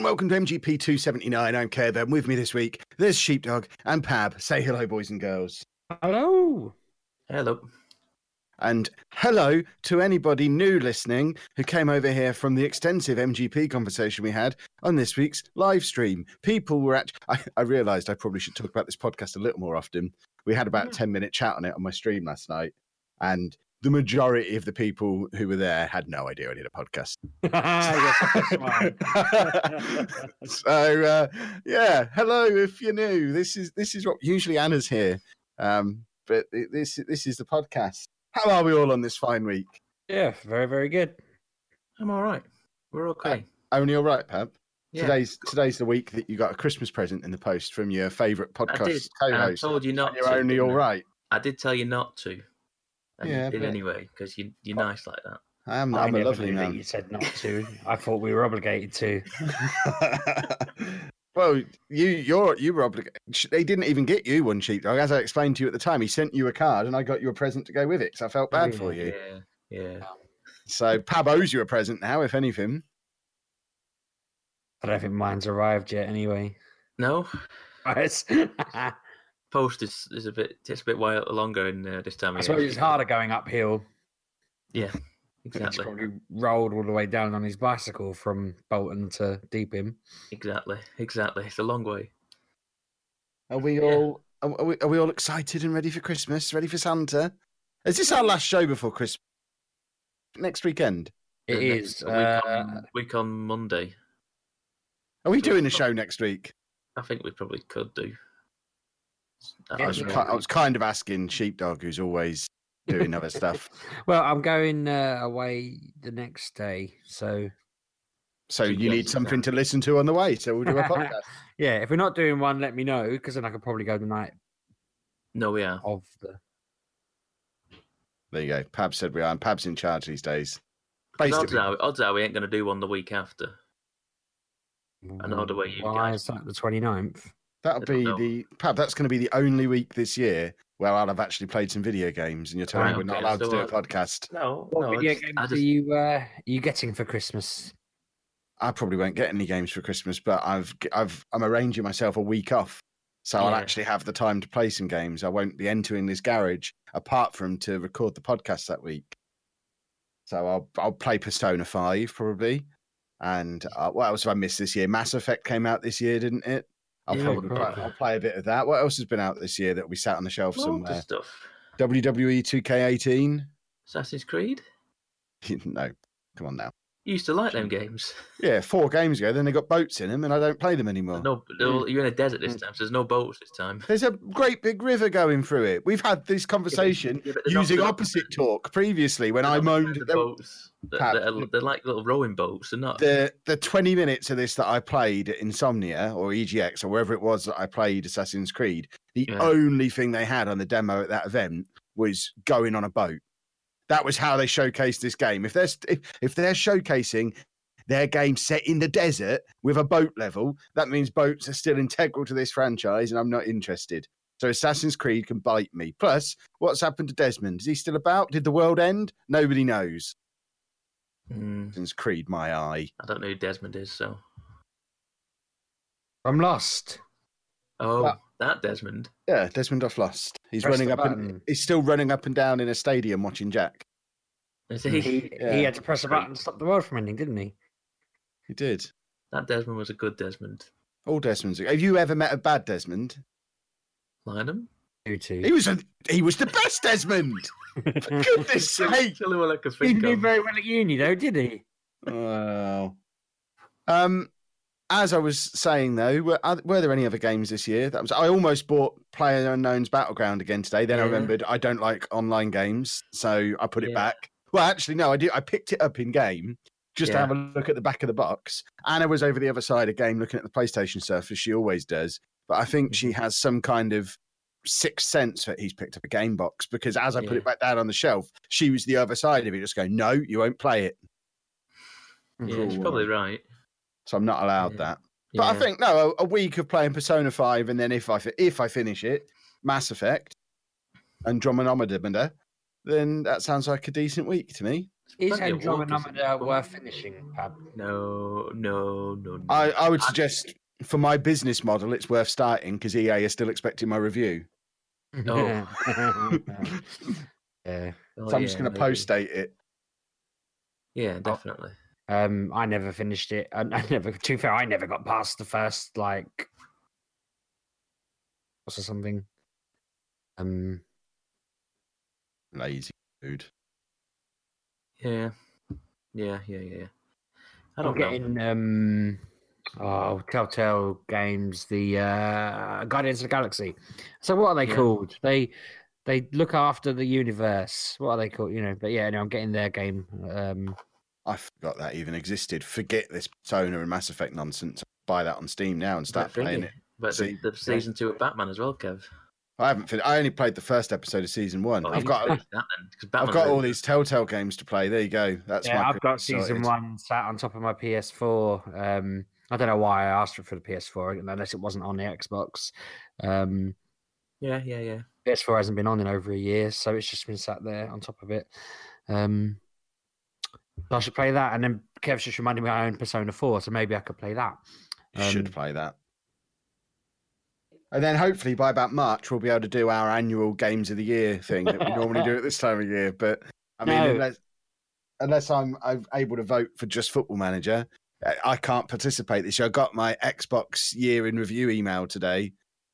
Hello and welcome to MGP 279. I'm Kev, and with me this week, there's Sheepdog and Pab. Say hello, boys and girls. Hello. Hello. And hello to anybody new listening who came over here from the extensive MGP conversation we had on this week's live stream. People were at, I, I realized I probably should talk about this podcast a little more often. We had about a 10 minute chat on it on my stream last night, and the majority of the people who were there had no idea I did a podcast. so uh, yeah, hello if you're new. This is this is what usually Anna's here, um, but this this is the podcast. How are we all on this fine week? yeah, very, very good. I'm all right. We're okay. Only all right, Pab. Yeah. Today's today's the week that you got a Christmas present in the post from your favourite podcast I podcast did. I co-host. told you not and you're to. only didn't all I? right. I did tell you not to. And Yeah, you did but- anyway because you, you're nice like that. I am. I I'm a lovely knew that man. You said not to. I thought we were obligated to. well, you you're you were obligated. They didn't even get you one sheepdog, as I explained to you at the time. He sent you a card, and I got you a present to go with it. So I felt bad for you. Yeah. Yeah. So Pab owes you a present now, if anything. I don't think mine's arrived yet. Anyway, No, right. post is, is a bit takes a bit while longer in uh, this time I suppose it's harder going uphill. Yeah, He's exactly, probably rolled all the way down on his bicycle from Bolton to Deepim. exactly, exactly. It's a long way. Are we Yeah. all are are we, are we all excited and ready for Christmas? Ready for Santa? Is this our last show before Christmas? Next weekend? It The is. a week, Uh, on, week on Monday. Are we So- doing a show next week? I think we probably could do. I was, don't ki- know. I was kind of asking Sheepdog, who's always doing other stuff. well, I'm going uh, away the next day, so So She you need does, something to listen to on the way. So we'll do a podcast. yeah. If we're not doing one, let me know because then I could probably go the night No, we are. of the. There you go. Pab said we are, and Pab's in charge these days. Odds Basically, are, odds are we ain't going to do one the week after. know the way you Why guys- is that the 29th? That'll be know. the Pab. That's going to be the only week this year where I'll have actually played some video games, and you're telling Right, me we're not okay, allowed to do a podcast. No, What no. video it's- games I are you uh, are you getting for Christmas? I probably won't get any games for Christmas, but I've I've I'm arranging myself a week off, so I'll actually have the time to play some games. I won't be entering this garage apart from to record the podcast that week. So I'll I'll play Persona Five probably, and uh, what else have I missed this year? Mass Effect came out this year, didn't it? I'll Yeah, probably play. I'll play a bit of that. What else has been out this year that we sat on the shelf loads of somewhere? stuff. WWE 2K18. Assassin's Creed. no, come on now. You used to like them games. Yeah, four games ago, then they got boats in them, and I don't play them anymore. No, no, you're in a desert this mm. time, so there's no boats this time. There's a great big river going through it. We've had this conversation Yeah, but they're using they're opposite talk previously when they're I moaned kind that of there- boats. They're, they're, they're like little rowing boats. They're not. the the 20 minutes of this that I played at Insomnia or EGX or wherever it was that I played Assassin's Creed, the Yeah. only thing they had on the demo at that event was going on a boat. That was how they showcased this game. If they're if, if they're showcasing their game set in the desert with a boat level, that means boats are still integral to this franchise, and I'm not interested. So Assassin's Creed can bite me. Plus, what's happened to Desmond? Is he still about? Did the world end? Nobody knows. Mm, Assassin's Creed, my eye. I don't know who Desmond is, so. I'm lost. Oh, Well- that Desmond. Yeah, Desmond off Lost. He's Press running the up and he's still running up and down in a stadium watching Jack. Is he? He, Yeah. he had to press a button to stop the world from ending, didn't he? He did. That Desmond was a good Desmond. All Desmonds. Have you ever met a bad Desmond? Lynam? You two. He was a he was the best Desmond. For goodness sake. Tell him what He think didn't do of. very well at uni, though, did he? Oh. Um, as I was saying though, were, were there any other games this year? That was I almost bought Player Unknown's Battleground again today. Then I remembered I don't like online games, so I put it Yeah. back. Well, actually, no, I did. I picked it up in game just to have a look at the back of the box. Anna was over the other side of game looking at the PlayStation Surface. she always does. But I think she Mm-hmm. has some kind of sixth sense that he's picked up a game box because as I put it back down on the shelf, she was the other side of it, just going, "No, you won't play it." Yeah, Cool. she's probably right. So I'm not allowed Yeah. that. But I think no, a, a week of playing Persona Five, and then if I if I finish it, Mass Effect, and Andromeda, then that sounds like a decent week to me. Is plenty Andromeda walkers in this one. worth finishing, Pab? No, no, no. no. I, I would suggest for my business model, it's worth starting because EA is still expecting my review. No. yeah. Oh, so I'm just oh, going to post date it. Yeah, oh. definitely. Um, I never finished it. I, I never. To be fair, I never got past the first like what's or something. Um, Lazy dude. Yeah, yeah, yeah, yeah. yeah. I I'm don't know. getting um, oh, Telltale Games, the uh, Guardians of the Galaxy. So what are they Yeah. called? They they look after the universe. What are they called? You know. But yeah, no, I'm getting their game. Um, I forgot that even existed. Forget this Persona and Mass Effect nonsense. Buy that on Steam now and start But playing it. But See, the, the season two of Batman as well, Kev. I haven't finished. I only played the first episode of season one. Oh, I've got finished that then, 'cause I've Batman's got all these Telltale games to play. There you go. That's yeah, my I've got season sorted. one sat on top of my PS4. Um, I don't know why I asked for the PS4 unless it wasn't on the Xbox. Um, Yeah, yeah, yeah. PS4 hasn't been on in over a year, so it's just been sat there on top of it. Um, so I should play that, and then Kev's just reminded me I own Persona 4, so maybe I could play that. You should Um, play that. And then hopefully by about March we'll be able to do our annual games of the year thing that we normally do at this time of year. But I mean, No. unless unless I'm, I'm able to vote for just Football Manager, I- can't participate this year. I got my Xbox year in review email today,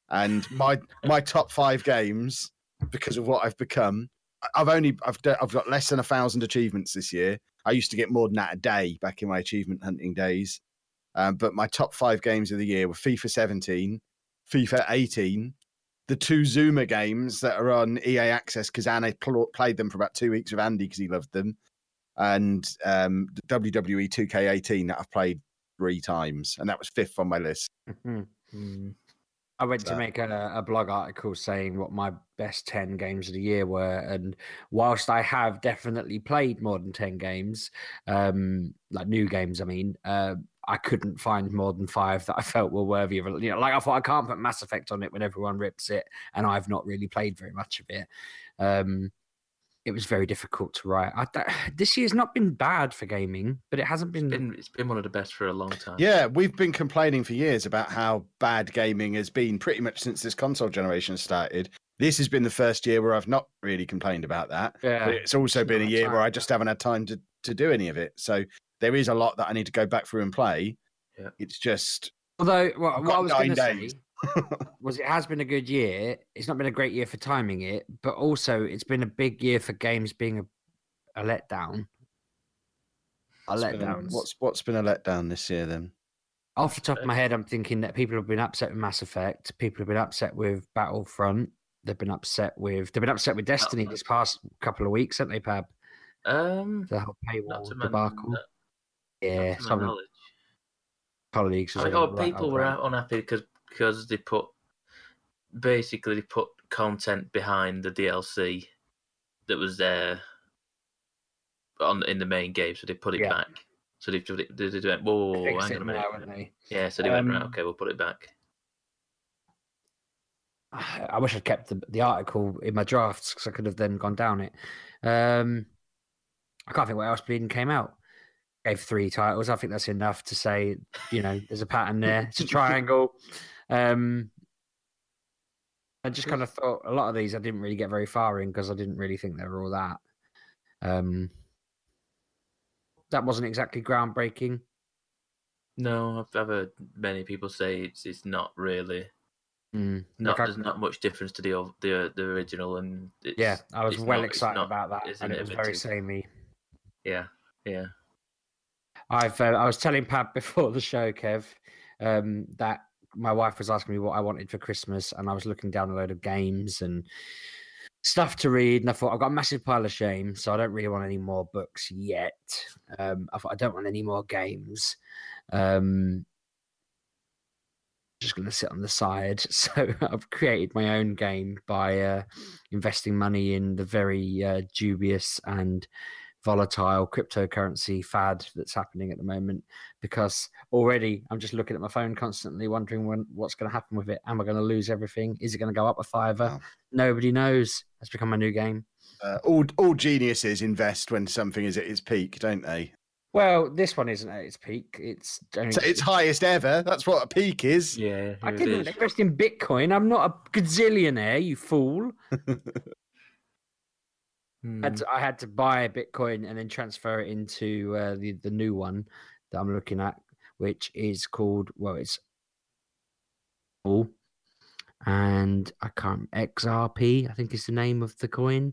and my my top five games because of what I've become. I've only I've I've got less than a thousand achievements this year. I used to get more than that a day back in my achievement hunting days. Um, but my top five games of the year were FIFA 17, FIFA 18, the two Zuma games that are on EA Access because Anna pl- played them for about two weeks with Andy because he loved them, and um, WWE 2K18 that I've played three times, and that was fifth on my list. Mm. I went to make a, a blog article saying what my best 10 games of the year were. And whilst I have definitely played more than 10 games, um, like new games, I mean, uh, I couldn't find more than five that I felt were worthy of. You know, like I thought I can't put Mass Effect on it when everyone rips it, and I've not really played very much of it. Um, it was very difficult to write. I, don't- this year's not been bad for gaming, but it hasn't been. Been, it's been one of the best for a long time. Yeah, we've been complaining for years about how bad gaming has been pretty much since this console generation started. This has been the first year where I've not really complained about that. yeah. But it's also It's been a not year where. I just haven't had time to, to do any of it. So there is a lot that I need to go back through and play. Yeah. It's just Although, what, I've what I was going nine to say days. Was it has been a good year. It's not been a great year for timing it, but also it's been a big year for games being a, a letdown. A What's been a- letdown. What's what's been a letdown this year then? Off the top of my head, I'm thinking that people have been upset with Mass Effect. People have been upset with Battlefront. They've been upset with. They've been upset with Destiny this past couple of weeks, haven't they, Pab? Um, The whole not paywall to my, debacle. not yeah, to my some knowledge. colleagues. I was think like, oh, "Right, people were unhappy because because they put basically they put content behind the DLC that was there on in the main game, so they put it Yeah. back. So they they, they, they went, whoa, whoa, whoa, hang it on a minute. now. Yeah, so they went, right, Um, okay, we'll put it back. I wish I'd kept the, the article in my drafts because I could have then gone down it. Um, I can't think what else bleeding came out. Gave three titles. I think that's enough to say, you know, there's a pattern there. It's a triangle. Um, I just kind of thought a lot of these I didn't really get very far in because I didn't really think they were all that. Um, that wasn't exactly groundbreaking. No, I've, I've heard many people say it's it's not really Mm, not there's not much difference to the the the original, and it's, yeah, I was well not- excited not- about that, and it it was very samey. yeah, yeah. I've uh, I was telling Pab before the show, Kev, um, that my wife was asking me what I wanted for Christmas, and I was looking down a load of games and stuff to read, and I thought I've got a massive pile of shame, so I don't really want any more books yet. Um, I thought I don't want any more games. Um, just going to sit on the side. So I've created my own game by uh, investing money in the very uh, dubious and volatile cryptocurrency fad that's happening at the moment because already I'm just looking at my phone constantly wondering when what's going to happen with it. Am I going to lose everything? Is it going to go up a fiver? Wow. Nobody knows. It's become a new game. Uh, all all geniuses invest when something is at its peak, don't they? Well, this one isn't at its peak. It's only, So its highest ever. That's what a peak is. Yeah, I didn't is. invest in Bitcoin. I'm not a gazillionaire, you fool. Hmm. had to, I had to buy a Bitcoin and then transfer it into uh, the the new one that I'm looking at, which is called well, it's all, and I can't XRP. I think is the name of the coin.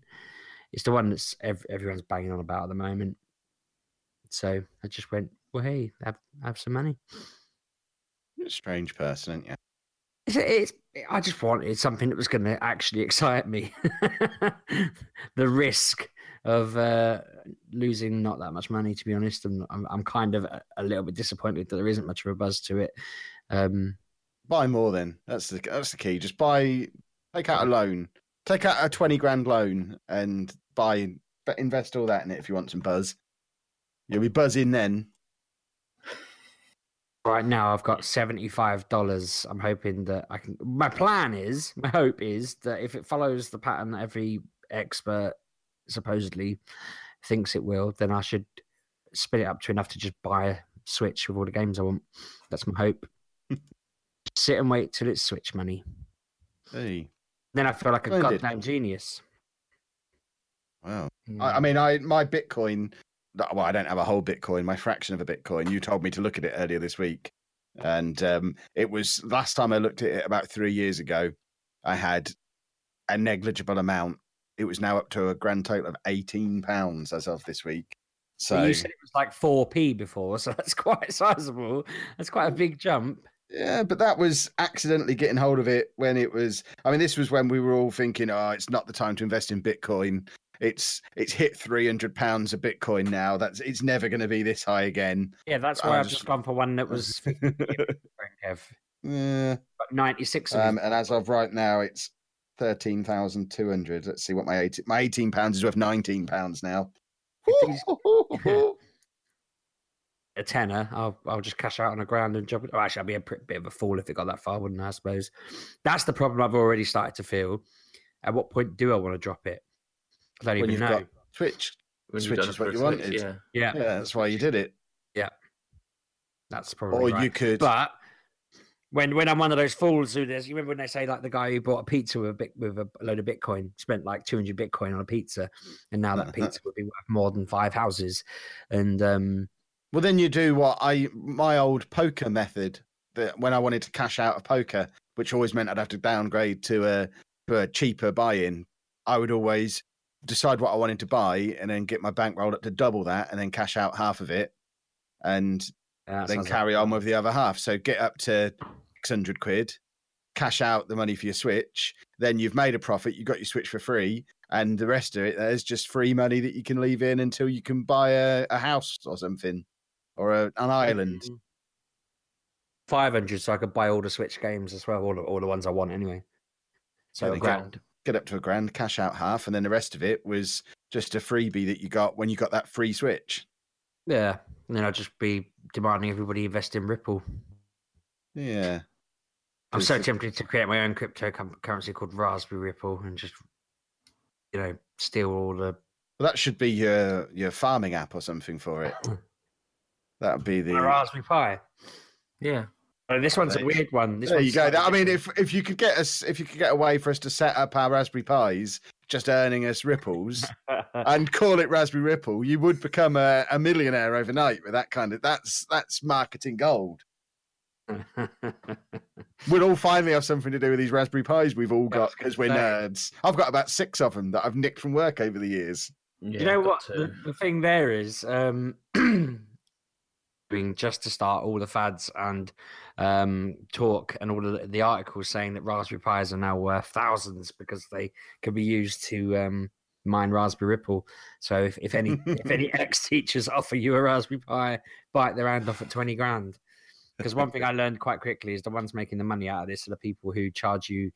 It's the one that's ev- everyone's banging on about at the moment. So I just went, well, hey, have have some money. You're a strange person, aren't you? It's, it's I just wanted something that was going to actually excite me. the risk of uh, losing not that much money, to be honest, and I'm, I'm kind of a, a little bit disappointed that there isn't much of a buzz to it. Um, Buy more then. That's the that's the key. Just buy, take out a loan, take out a twenty grand loan, and buy, invest all that in it if you want some buzz. You'll be buzzing then. Right now, I've got seventy five dollars. I'm hoping that I can. My plan is, my hope is that if it follows the pattern that every expert supposedly thinks it will, then I should spin it up to enough to just buy a Switch with all the games I want. That's my hope. Sit and wait till it's Switch money. Hey, Then I feel like a Splendid. goddamn genius. wow. Hmm. I, I mean, I my Bitcoin. Well, I don't have a whole Bitcoin. My fraction of a Bitcoin. You told me to look at it earlier this week, and um, it was last time I looked at it about three years ago. I had a negligible amount. It was now up to a grand total of eighteen pounds as of this week. But So you said it was like four p before, so that's quite sizable. That's quite a big jump. Yeah, but that was accidentally getting hold of it when it was. I mean, this was when we were all thinking, "Oh, it's not the time to invest in Bitcoin. It's it's hit three hundred pounds a Bitcoin now. That's it's never going to be this high again." Yeah, that's why I've just- gone for one that was yeah. 96 of Um, and as of right now, it's thirteen thousand two hundred. Let's see what my eighteen my eighteen pounds is worth nineteen pounds now. a tenner, I'll I'll just cash out on the ground and drop it. Oh, actually, I'd be a pr- bit of a fool if it got that far, wouldn't I? I suppose that's the problem I've already started to feel. At what point do I want to drop it? I don't when even you've know. got Switch, When Switch is what for a you Switch, wanted. Yeah. Yeah, yeah, that's why you did it. Yeah. That's probably Or right. you could. But when when I'm one of those fools who there's, you remember when they say like the guy who bought a pizza with a, bit, with a load of Bitcoin spent like 200 Bitcoin on a pizza, and now that pizza would be worth more than five houses, and um, Well, then you do what I my old poker method that when I wanted to cash out of poker, which always meant I'd have to downgrade to a to a cheaper buy-in. I would always decide what I wanted to buy and then get my bankroll up to double that, and then cash out half of it, and that then sounds like carry on with the other half. So get up to six hundred quid, cash out the money for your Switch. Then you've made a profit. You got your Switch for free, and the rest of it there's just free money that you can leave in until you can buy a, a house or something, or a, an island. Mm. 500 so I could buy all the Switch games as well, all the, all the ones I want anyway. So a grand. Get up to a grand, cash out half, and then the rest of it was just a freebie that you got when you got that free Switch. Yeah. And then I'd just be demanding everybody invest in Ripple. Yeah. I'm so tempted to create my own cryptocurrency called Raspberry Ripple and just, you know, steal all the. Well, that should be your your farming app or something for it. That would be the. My Raspberry Pi. Yeah. Oh, this one's a weird one. This there you go. I mean, if if you could get us, if you could get a way for us to set up our Raspberry Pis, just earning us ripples, and call it Raspberry Ripple, you would become a, a millionaire overnight with that kind of. That's that's marketing gold. We'll all finally have something to do with these Raspberry Pis we've all got because we're say. nerds. I've got about six of them that I've nicked from work over the years. yeah you know what? The, the thing there is, um, doing just to start all the fads and um, talk and all of the, the articles saying that Raspberry Pis are now worth thousands because they can be used to um, mine Raspberry Ripple. So if, if any if any ex teachers offer you a Raspberry Pi, bite their hand off at twenty grand. Because one thing I learned quite quickly is the ones making the money out of this are the people who charge you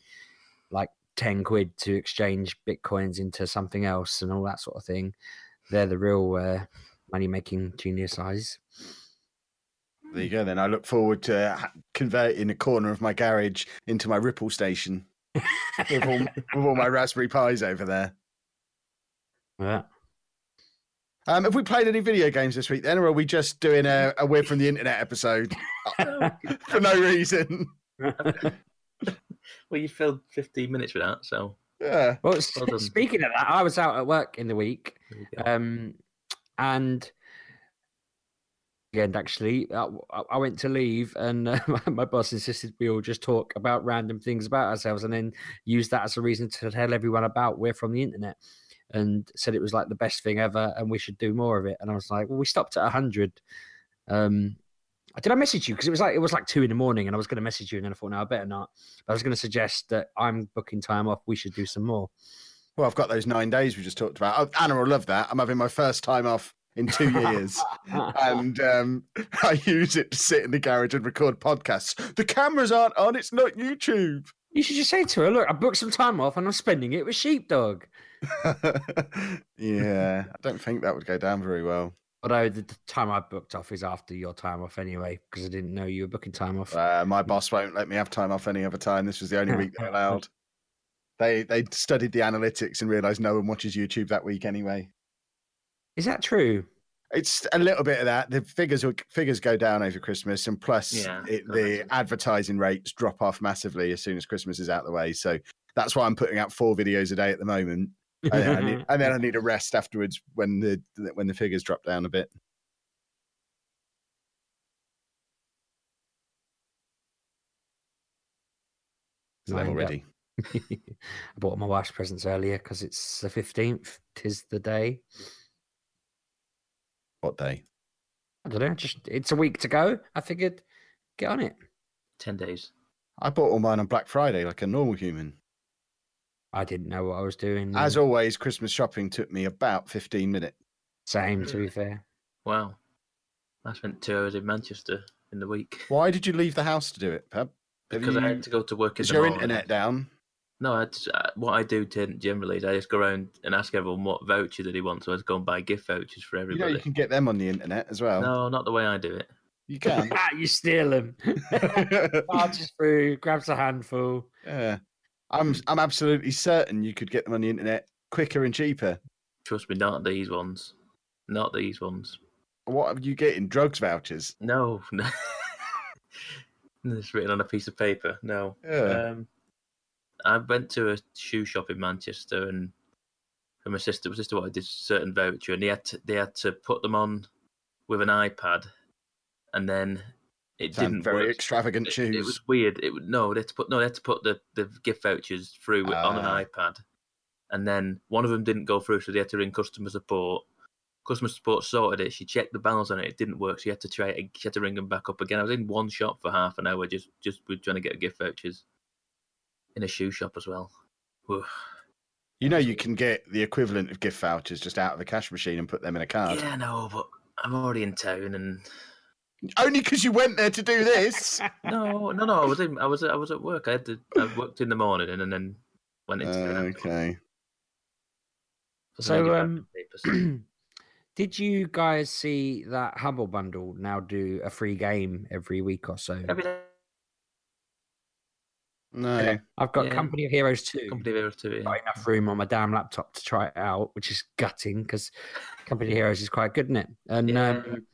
like 10 quid to exchange bitcoins into something else and all that sort of thing They're the real uh, money making genius eyes. There you go. Then I look forward to converting a corner of my garage into my Ripple station with all, with all my Raspberry Pis over there. Yeah. Um, have we played any video games this week then, or are we just doing a, a Weird from the Internet episode for no reason? Well, you filled 15 minutes with that, so Yeah. Well, Well speaking of that, I was out at work in the week, there you go. um, and and actually, I, I- went to leave, and uh, my, boss insisted we all just talk about random things about ourselves, and then use that as a reason to tell everyone about we're from the internet, and said it was like the best thing ever, and we should do more of it. And I was like, well, we stopped at hundred. Um, did I message you? Because it was like it was like two in the morning, and I was going to message you, and then I thought, no, I better not. But I was going to suggest that I'm booking time off. We should do some more. Well, I've got those nine days we just talked about. Anna will love that. I'm having my first time off in two years. and um, I use it to sit in the garage and record podcasts. The cameras aren't on. It's not YouTube. You should just say to her, look, I booked some time off and I'm spending it with Sheepdog. yeah, I don't think that would go down very well. Although the, time I booked off is after your time off anyway, because I didn't know you were booking time off. Uh, my boss won't let me have time off any other time. This was the only week they allowed. They they studied the analytics and realised no one watches YouTube that week anyway. Is that true? It's a little bit of that. The figures figures go down over Christmas, and plus Yeah, it, the advertising rates drop off massively as soon as Christmas is out the way. So that's why I'm putting out four videos a day at the moment, and, then I need, and then I need a rest afterwards when the when the figures drop down a bit. So they're Lined up. already. I bought my wife's presents earlier because it's the 15th. Tis the day. What day? I don't know. Just It's a week to go. I figured get on it. 10 days. I bought all mine on Black Friday like a normal human. I didn't know what I was doing. As and always, Christmas shopping took me about 15 minutes. Same, to be fair. Wow. I spent two hours in Manchester in the week. Why did you leave the house to do it, Pep? Have Because I had to go to work in Is the your morning. internet down? No, I just, uh, what I do t- generally is I just go around and ask everyone what voucher that he wants. So I just go and buy gift vouchers for You know, everybody. you can get them on the internet as well. No, not the way I do it. You can. you steal them. Barges through, grabs a handful. yeah. I'm I'm absolutely certain you could get them on the internet quicker and cheaper. Trust me, not these ones. Not these ones. What are you getting? Drugs vouchers? No, no. it's written on a piece of paper. No. Yeah. Um, I went to a shoe shop in Manchester, and and my sister, my sister wanted this certain voucher, and they had to, they had to put them on with an iPad, and then it Sound didn't very work. extravagant It, shoes. it was weird. It no, they had to put no, they had to put the, the gift vouchers through with- on an Ah. iPad, and then one of them didn't go through, so they had to ring customer support. Customer support sorted it. She checked the balance on it. It didn't work. She had to try. It, she had to ring them back up again. I was in one shop for half an hour, just just trying to get gift vouchers. In a shoe shop as well. Whew. You know, you can get the equivalent of gift vouchers just out of the cash machine and put them in a card. Yeah, no, but I'm already in town, and Only because you went there to do this. no, no, no. I was in. I was. I was at work. I had to. I worked in the morning, and then went into town. afterwards. okay. For So, um. Did you guys see that Humble Bundle now do a free game every week or so? Every day, No. I've got Yeah. Company of Heroes 2. company of Heroes to it. Got enough room on my damn laptop to try it out, which is gutting because Company of Heroes is quite good, isn't it? And Yeah, um,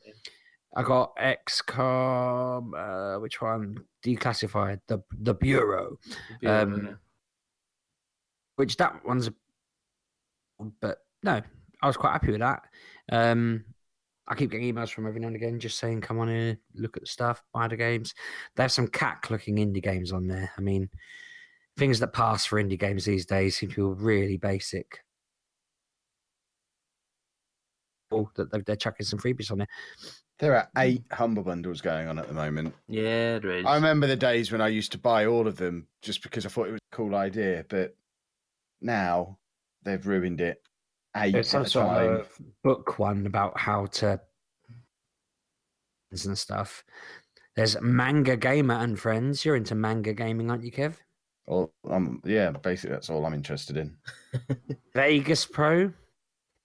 I got XCOM, uh, which one? Declassified, the the Bureau, yeah. um, which that one's, but no, I was quite happy with that. Um, I keep getting emails from every now and again just saying, come on in, look at the stuff, buy the games. There's some cack looking indie games on there. I mean, things that pass for indie games these days seem to be really basic. Oh, that they're, they're chucking some freebies on there. There are mm. eight Humble Bundles going on at the moment. yeah, there is. I remember the days when I used to buy all of them just because I thought it was a cool idea, but now they've ruined it. Eight There's some at a sort time. of book one about how to and stuff. There's Manga Gamer and Friends. You're into manga gaming, aren't you, Kev? Or, um, yeah, basically that's all I'm interested in. Vegas Pro.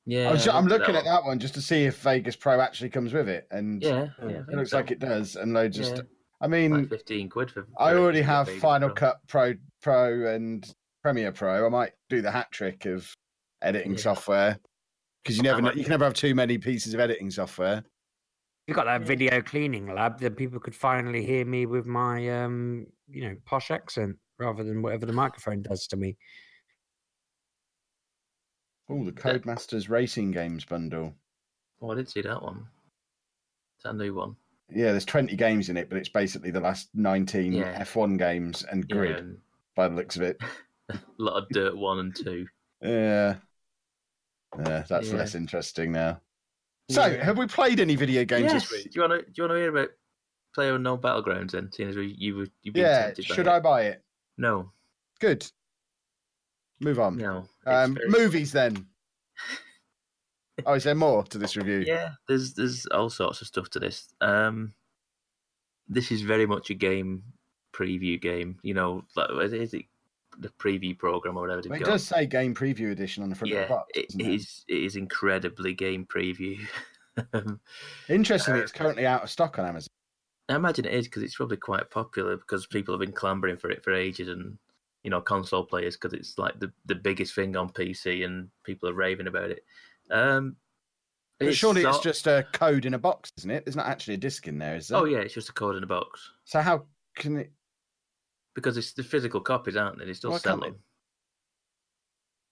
Yeah, I was, I I'm looked looking at that one just to see if Vegas Pro actually comes with it, and Yeah, yeah, it looks so. like it does. And they just, Yeah. I mean, like fifteen quid for. I for it, already have Vegas Final Pro. Cut Pro, Pro, and Premiere Pro. I might do the hat trick of editing Yeah. software because you never know, you can never have too many pieces of editing software. You got that video cleaning lab that people could finally hear me with my um, you know, posh accent rather than whatever the microphone does to me. Oh, the Codemasters Racing Games bundle. Oh, I didn't see that one. Is that a new one? Yeah, there's 20 games in it, but it's basically the last 19 Yeah. F1 games and Yeah, grid and by the looks of it. a lot of Dirt One and Two. Yeah. Yeah, that's Yeah. less interesting now. So, Yeah. have we played any video games Yes. this week? Do you want to? Do you want to hear about Player Unknown Battlegrounds? Then, seeing as we, you were you've been Yeah, tempted by should it. I buy it? No, Good. Move on. no. um, very- movies then. oh, is there more to this review? Yeah, there's there's all sorts of stuff to this. Um, this is very much a game preview game. You know, like is it the preview program or whatever Well, it got? does say game preview edition on the front of the box. it it? is. It is incredibly game preview. Um, Interestingly, uh, it's currently out of stock on Amazon. I imagine it is because it's probably quite popular because people have been clambering for it for ages, and you know, console players because it's like the the biggest thing on PC, and people are raving about it. Um, But surely it's just a code in a box, isn't it? There's not actually a disc in there, is there? Oh yeah, it's just a code in a box So how can it? Because it's the physical copies, aren't they? They still Why sell can't them.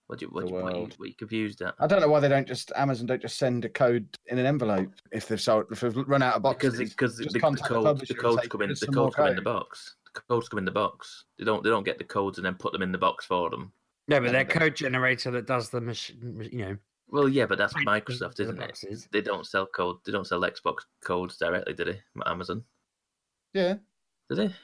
What do you what, The do you, what, you, world. what you confused at? I don't know why they don't just Amazon don't just send a code in an envelope if they've sold if they've run out of boxes. Because because the, just the, contact the code, publisher the and codes say, come in "Here's the some more codes come in the code." box. The codes come in the box. They don't they don't get the codes and then put them in the box for them. No, but their code generator that does the machine, you know, Well, yeah, but that's print Microsoft, the isn't it? boxes. They don't sell code. They don't sell Xbox codes directly, do they? Amazon, Yeah, do they?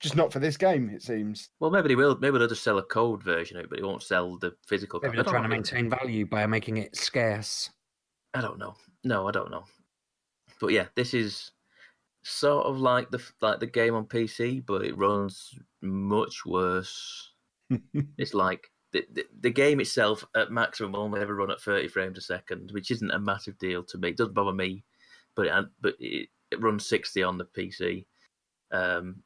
Just not for this game, it seems. Well, maybe they will. Maybe they'll just sell a code version of it, but they won't sell the physical. Maybe copy. I they're trying to maintain value by making it scarce. I don't know. No, I don't know. But yeah, this is sort of like the like the game on PC, but it runs much worse. It's like the, the the game itself at maximum will only ever run at 30 frames a second, which isn't a massive deal to me. It doesn't bother me, but it, but it, it runs 60 on the PC, um,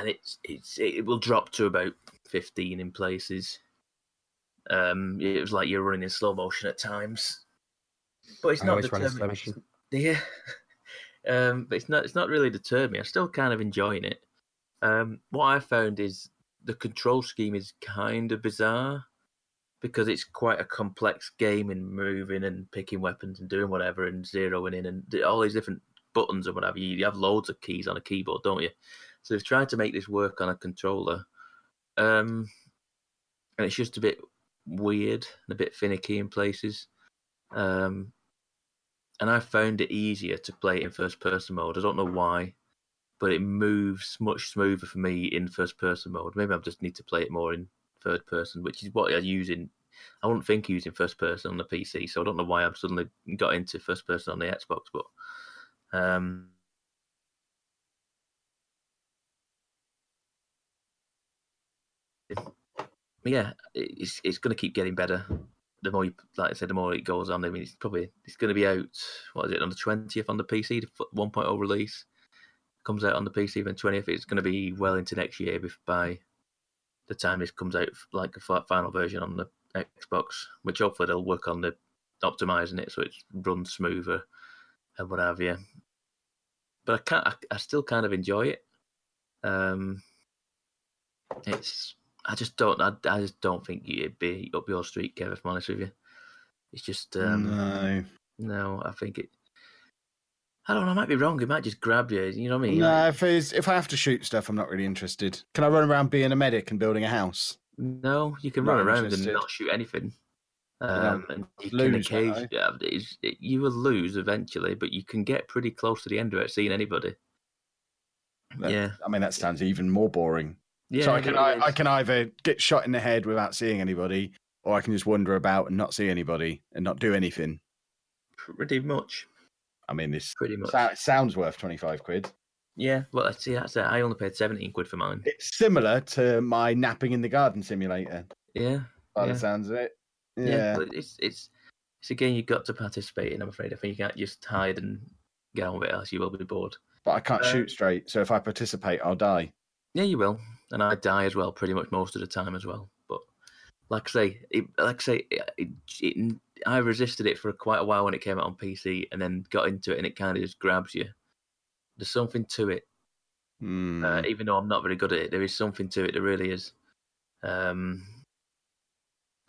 and it's it's it will drop to about 15 in places. Um, it was like you're running in slow motion at times, but it's I not always run in slow determined. Yeah, um, but it's not. It's not really deterred me. I'm still kind of enjoying it. Um, what I found is the control scheme is kind of bizarre because it's quite a complex game in moving and picking weapons and doing whatever and zeroing in and all these different buttons and whatever. You, you have loads of keys on a keyboard, don't you? So they've tried to make this work on a controller, um, and it's just a bit weird and a bit finicky in places. Um, and I found it easier to play it in first person mode. I don't know why, but it moves much smoother for me in first person mode. Maybe I just need to play it more in third person, which is what I use in. I wouldn't think using first person on the PC, so I don't know why I've suddenly got into first person on the Xbox. But um, yeah, it's it's going to keep getting better. The more, you, like I said, the more it goes on. I mean, it's probably it's going to be out. What is it on the twentieth on the PC? The 1.0 release comes out on the PC then twentieth. It's going to be well into next year by the time this comes out, like a final version on the Xbox, which hopefully they'll work on the optimizing it so it runs smoother and what have you. But I can't. I, I still kind of enjoy it. Um, it's. I just don't. I, I just don't think it'd be up your street, Kev. If I'm honest with you, it's just. Um, no, no, I think it. I don't know. I might be wrong. It might just grab you. You know what I mean? no. Like, If it's, if I have to shoot stuff, I'm not really interested. Can I run around being a medic and building a house? no, you can Not run around interested. and not shoot anything. Um, and you can lose, won't occasionally, yeah, it, you will lose eventually, but you can get pretty close to the end without seeing anybody. That- yeah, I mean, that sounds even more boring. Yeah. so I can I. I can either get shot in the head without seeing anybody, or I can just wander about and not see anybody and not do anything. pretty much, I mean, this pretty much. sou- sounds worth twenty five quid. Yeah, well, I see. That's it. I only paid seventeen quid for mine. It's similar to my napping in the garden simulator. Yeah, By Yeah. the sounds of it, yeah. yeah. but it's it's it's a game you've got to participate in. I'm afraid. I think you can't just hide and get on with it, else you will be bored. But I can't Uh, shoot straight, so if I participate, I'll die. Yeah, you will, and I die as well, pretty much most of the time as well. But like I say, it, like I say, it, it, it, I resisted it for quite a while when it came out on PC, and then got into it, and it kind of just grabs you. There's something to it, Hmm. uh, even though I'm not very good at it. There is something to it. There really is. Um,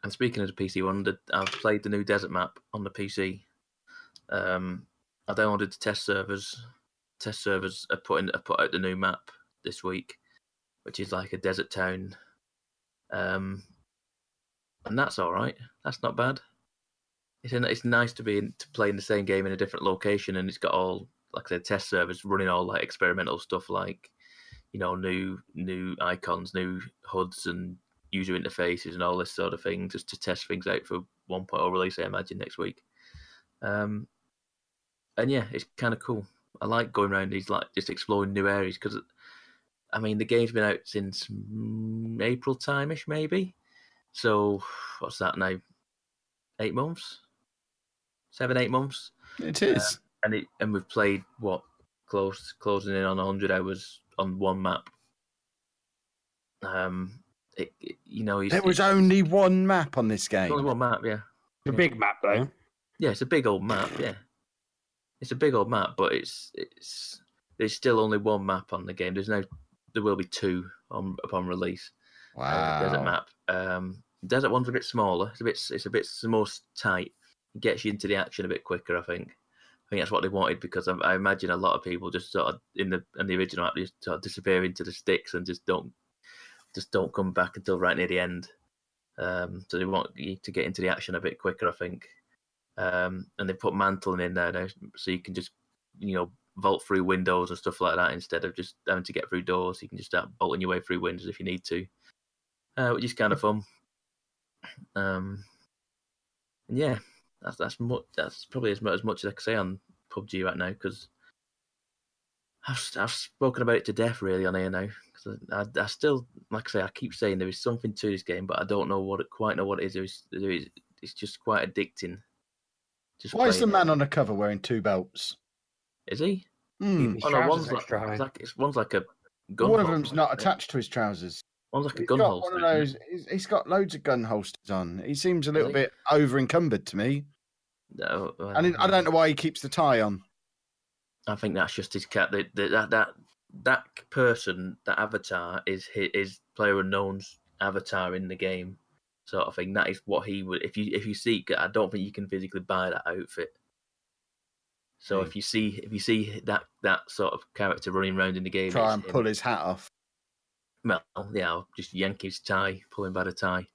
and speaking of the PC one, the, I've played the new desert map on the PC. Um, I downloaded the test servers. Test servers are putting are put out the new map this week, which is like a desert town. Um, and that's all right. That's not bad. It's in, it's nice to be in, to play in the same game in a different location, and it's got all like said, test servers running all like experimental stuff, like you know, new new icons, new HUDs, and user interfaces, and all this sort of thing, just to test things out for 1.0 point or release. I imagine next week. Um, and yeah, it's kind of cool. I like going around these like just exploring new areas because, I mean, the game's been out since April time ish, maybe. So what's that now? Eight months, seven, eight months, It is. and it and we've played what close closing in on hundred hours on one map. Um, it, it- you know, it's, there was it's only one map on this game. only one map, yeah. The big map though. Yeah, it's a big old map. Yeah, it's a big old map, but it's it's there's still only one map on the game. There's no, there will be two on upon release. uh, Wow. the desert map. Um, desert one's a bit smaller. It's a bit it's a bit more tight. It gets you into the action a bit quicker. I think. I think that's what they wanted because I, I imagine a lot of people just sort of in the in the original map just sort of disappear into the sticks and just don't just don't come back until right near the end. Um, so they want you to get into the action a bit quicker, I think. Um, and they put mantling in there now, so you can just you know vault through windows and stuff like that instead of just having to get through doors. You can just start bolting your way through windows if you need to, uh, which is kind of fun. Um, and yeah, that's that's much. That's probably as much as much as I can say on PUBG right now because I've I've spoken about it to death really on here now. Because I, I, I still, like I say, I keep saying there is something to this game, but I don't know what it quite know what it is. There is, there is it's just quite addicting. Just Why is the it. man on the cover wearing two belts? Is he? Hmm. His Oh no, trousers one's like, it's like it's one's like a gun. One of them's not isn't attached to his trousers. One's like a gun got holster. one of those. He's, he's got loads of gun holsters on. He seems a little bit over encumbered to me. No, well, And I don't know why he keeps the tie on. I think that's just his cat. That that that that person, that avatar, is his, is player unknown's avatar in the game, sort of thing. That is what he would. If you if you seek, I don't think you can physically buy that outfit. So Hmm. if you see if you see that that sort of character running around in the game, Try and him. pull his hat off. Well, yeah, I'll just yank his tie, pull him by the tie,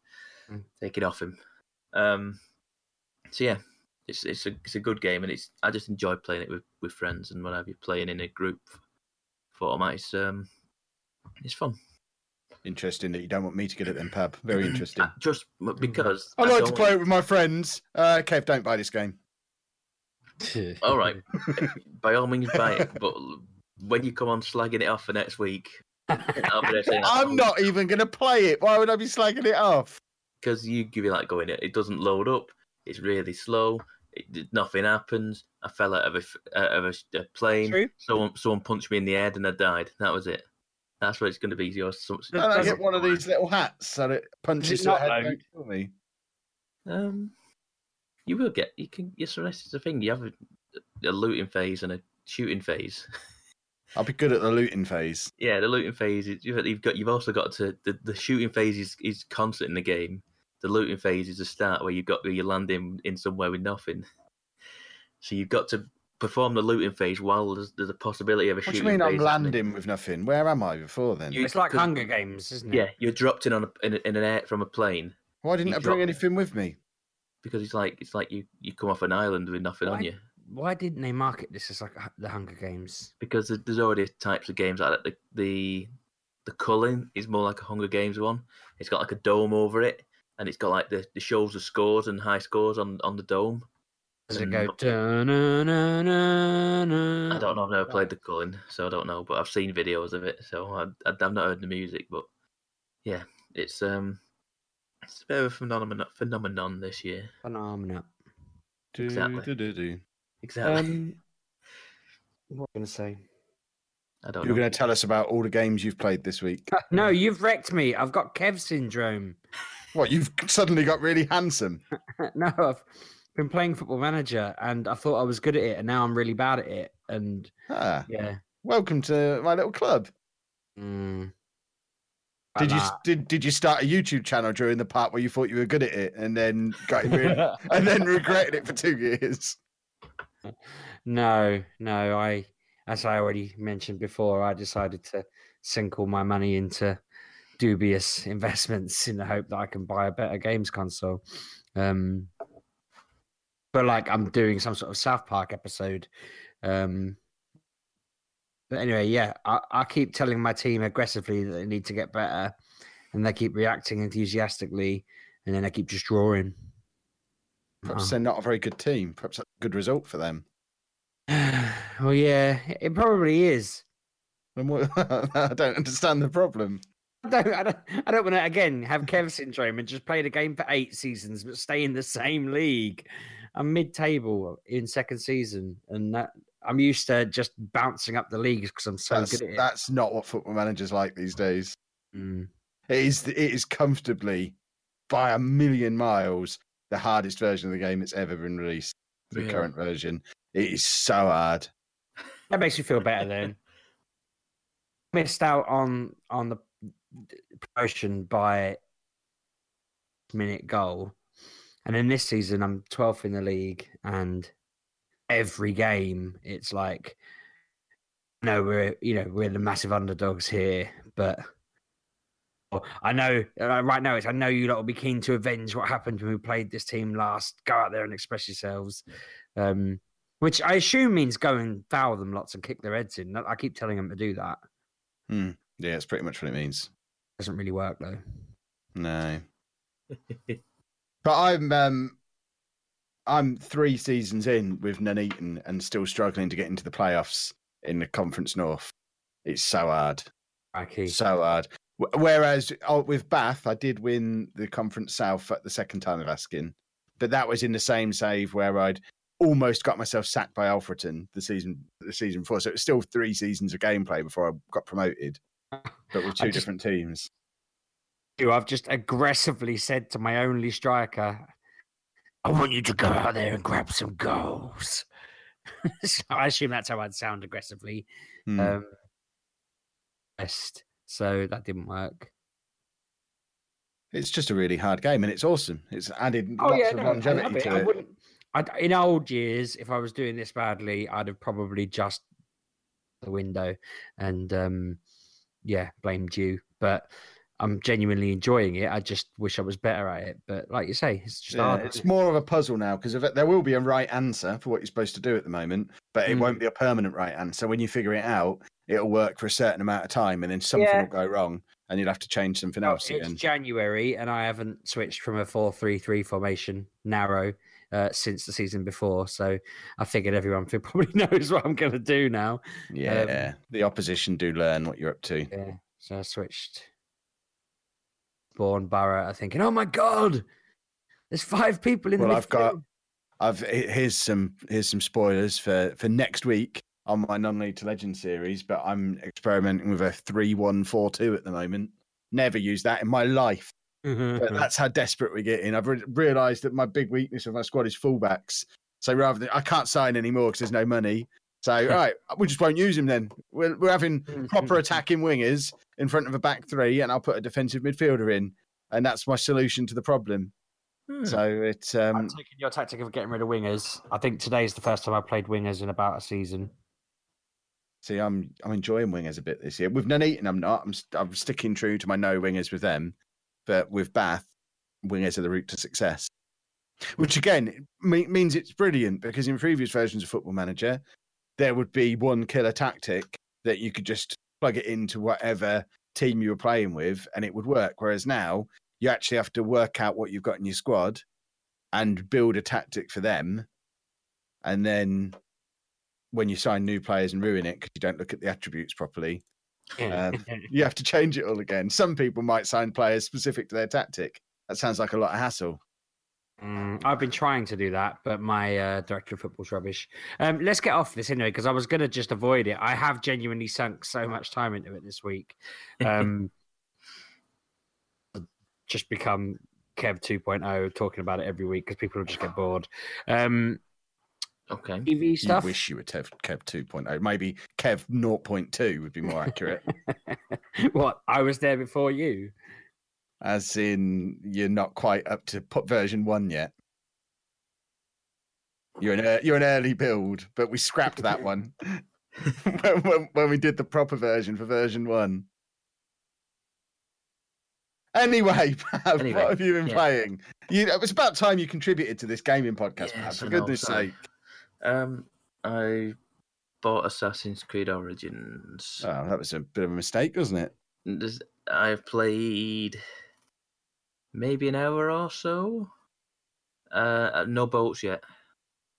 Mm. take it off him. Um, so yeah, it's it's a it's a good game, and it's I just enjoy playing it with, with friends and whenever you're playing in a group format. It's um, it's fun. Interesting that you don't want me to get it then, Pab. Very interesting. Just because I like to play it with my friends. Uh, Kev, don't buy this game. All right, by all means buy it, but when you come on slagging it off for next week, I'll be there saying I'm not even going to play it. Why would I be slagging it off? because you give it like going it. It doesn't load up. It's really slow. It, nothing happens. I fell out of a, out of a, s- a plane. True. Someone someone punched me in the head and I died. That was it. That's what it's going to be. Your some, And I get one of these little hats and it punches not the head. kill me. um, you will get. You can. Yes, the rest is the thing. You have a, a looting phase and a shooting phase. I'll be good at the looting phase. yeah, the looting phase. Is, you've you've got. You've also got to. The, the shooting phase is, is constant in the game. The looting phase is the start where you've got where you land in, in somewhere with nothing. So you've got to perform the looting phase while there's, there's a possibility of a What do shooting you mean I'm landing with nothing? Where am I before then? You- It's like Hunger Games, isn't it? Yeah, you're dropped in on a, in, in an air from a plane Why didn't you I bring drop- anything with me? Because it's like it's like you, you come off an island with nothing on you Why didn't they market this as like the Hunger Games? because there's already types of games like that. The the, the culling is more like a Hunger Games one. It's got like a dome over it, and it's got like the, the shows the scores and high scores on, on the dome. Does it go? I don't know. I've never played the culling, so I don't know. But I've seen videos of it, so I, I, I've not heard the music. But yeah, it's um, it's a bit of a phenomenon phenomenon this year. Phenomena. Exactly. Do, do, do. Exactly. Um, what was I going to say? I don't You're know. going to tell us about all the games you've played this week. No, you've wrecked me. I've got Kev syndrome. What? You've suddenly got really handsome. no, I've been playing Football Manager, and I thought I was good at it, and now I'm really bad at it. And Ah, yeah, welcome to my little club. mm. Did you did did you start a YouTube channel during the part where you thought you were good at it and then got really, and then regretted it for two years? No, no. I, as I already mentioned before, I decided to sink all my money into dubious investments in the hope that I can buy a better games console. Um, but like I'm doing some sort of South Park episode. Um, but anyway, yeah, I, I keep telling my team aggressively that they need to get better, and they keep reacting enthusiastically, and then I keep just drawing. Perhaps Oh. they're not a very good team. Perhaps that's a good result for them. well, yeah, it probably is. What, I don't understand the problem. I don't, I don't, I don't want to again have Kev syndrome and just play the game for eight seasons, but stay in the same league. I'm mid-table in second season, and that I'm used to just bouncing up the leagues because I'm so That's, good at it. that's not what football managers like these days. Mm. It is it is comfortably by a million miles the hardest version of the game that's ever been released. The Yeah. current version. It is so hard. That makes you feel better then. Missed out on on the promotion by minute goal, and in this season I'm 12th in the league, and every game it's like, no, we're you know we're the massive underdogs here, but. I know uh, right now. It's I know you lot will be keen to avenge what happened when we played this team last. Go out there and express yourselves. Um, which I assume means go and foul them lots and kick their heads in. I keep telling them to do that. Hmm. Yeah, it's pretty much what it means. Doesn't really work though. No. But I'm um I'm three seasons in with Nuneaton and still struggling to get into the playoffs in the Conference North. It's so hard. So hard. Whereas oh, with Bath, I did win the Conference South at the second time of asking, but that was in the same save where I'd almost got myself sacked by Alfreton the season the season before. So it was still three seasons of gameplay before I got promoted, but with two just- different teams. I've just aggressively said to my only striker, I want you to go out there and grab some goals. so I assume that's how I'd sound aggressively. Hmm. Um, best. So that didn't work. It's just a really hard game, and it's awesome. It's added Oh lots yeah, of no, longevity it. to I it. wouldn't. I'd, in old years, if I was doing this badly, I'd have probably just the window and um, yeah, blamed you. But I'm genuinely enjoying it. I just wish I was better at it. But like you say, it's just Yeah, hard. it's more of a puzzle now because there will be a right answer for what you're supposed to do at the moment, but it Mm. won't be a permanent right answer. So when you figure it out, it'll work for a certain amount of time, and then something Yeah. will go wrong, and you'll have to change something Well, else it's again. January, and I haven't switched from a four-three-three formation narrow uh, since the season before. So I figured everyone probably knows what I'm going to do now. Yeah, the opposition do learn what you're up to. Yeah. So I switched Bourne Borough, thinking, oh my God, there's five people in the. Well, I've got- I've here's some here's some spoilers for for next week on my non-league to legend series, but I'm experimenting with a three-one-four-two at the moment. Never used that in my life. Mm-hmm, but mm-hmm. that's how desperate we're getting. I've re- realised that my big weakness of my squad is fullbacks. So rather than I can't sign anymore because there's no money. So right, we just won't use him then. We're, we're having proper attacking wingers in front of a back three, and I'll put a defensive midfielder in, and that's my solution to the problem. Hmm. So it's um, I'm taking your tactic of getting rid of wingers. I think today's the first time I've played wingers in about a season. see, I'm I'm enjoying wingers a bit this year. With Nuneaton, I'm not. I'm I'm sticking true to my no wingers with them, but with Bath, wingers are the route to success. Which again me- means it's brilliant because in previous versions of Football Manager, there would be one killer tactic that you could just plug it into whatever team you were playing with and it would work. Whereas now you actually have to work out what you've got in your squad and build a tactic for them. And then when you sign new players and ruin it because you don't look at the attributes properly, Um, you have to change it all again. Some people might sign players specific to their tactic. That sounds like a lot of hassle. Mm, I've been trying to do that, but my uh, director of football's rubbish. Um, let's get off this anyway, because I was going to just avoid it. I have genuinely sunk so much time into it this week. Um, just become Kev 2.0, talking about it every week because people will just get bored. Um, Okay. TV stuff. You wish you were Kev, Kev 2.0. Maybe Kev 0.2 would be more accurate. what? I was there before you. As in, you're not quite up to put version one yet. You're an you're an early build, but we scrapped that one when, when, when we did the proper version for version one. Anyway, Pab, Anyway, what have you been yeah. playing? You, it was about time you contributed to this gaming podcast, Pab, for goodness sake. Um, I bought Assassin's Creed Origins. Oh, that was a bit of a mistake, wasn't it? I've played maybe an hour or so. Uh, no boats yet.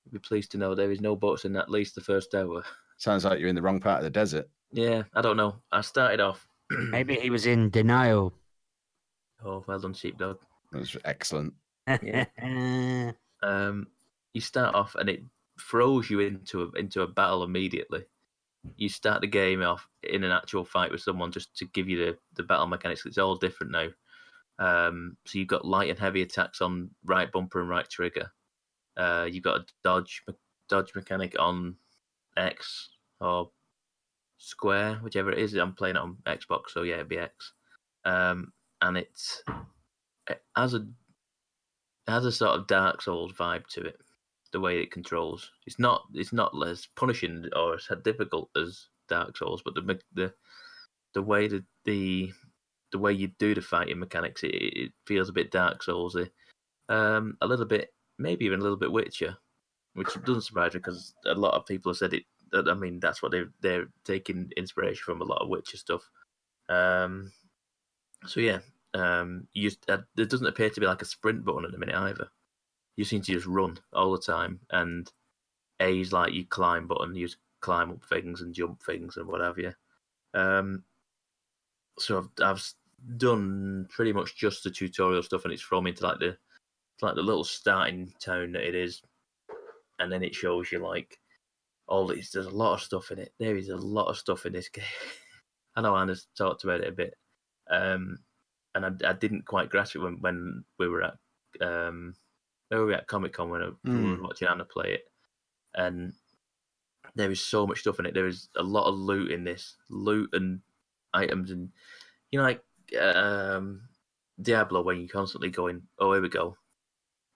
You'll be pleased to know there is no boats in at least the first hour. Sounds like you're in the wrong part of the desert. Yeah, I don't know. I started off. Maybe he was in denial. oh, well done, sheepdog. That was excellent. Yeah. um, you start off and it throws you into a, into a battle immediately. You start the game off in an actual fight with someone just to give you the, the battle mechanics. It's all different now. Um, so you've got light and heavy attacks on right bumper and right trigger. Uh, you've got a dodge dodge mechanic on X or square, whichever it is. I'm playing it on Xbox, so yeah, it'd be X. Um, and it's it has a it has a sort of Dark Souls vibe to it. The way it controls, it's not it's not as punishing or as difficult as Dark Souls, but the the the way that the the way you do the fighting mechanics, it, it feels a bit Dark Soulsy, um, a little bit maybe even a little bit Witcher, which doesn't surprise me because a lot of people have said it. I mean, that's what they're they're taking inspiration from a lot of Witcher stuff. Um, so yeah, um, you uh, there doesn't appear to be like a sprint button at the minute either. You seem to just run all the time, and A is like you climb button. You climb up things and jump things and what have you. Um, so I've I've done pretty much just the tutorial stuff, and it's from into like the like the little starting town that it is, and then it shows you like all these. There's a lot of stuff in it. There is a lot of stuff in this game. I know Anna's talked about it a bit, um, and I, I didn't quite grasp it when, when we were at um, where were we at Comic Con when I, we Mm. were watching Anna play it, and there is so much stuff in it. There is a lot of loot in this, loot and items, and you know, like um, Diablo, when you're constantly going, "Oh, here we go."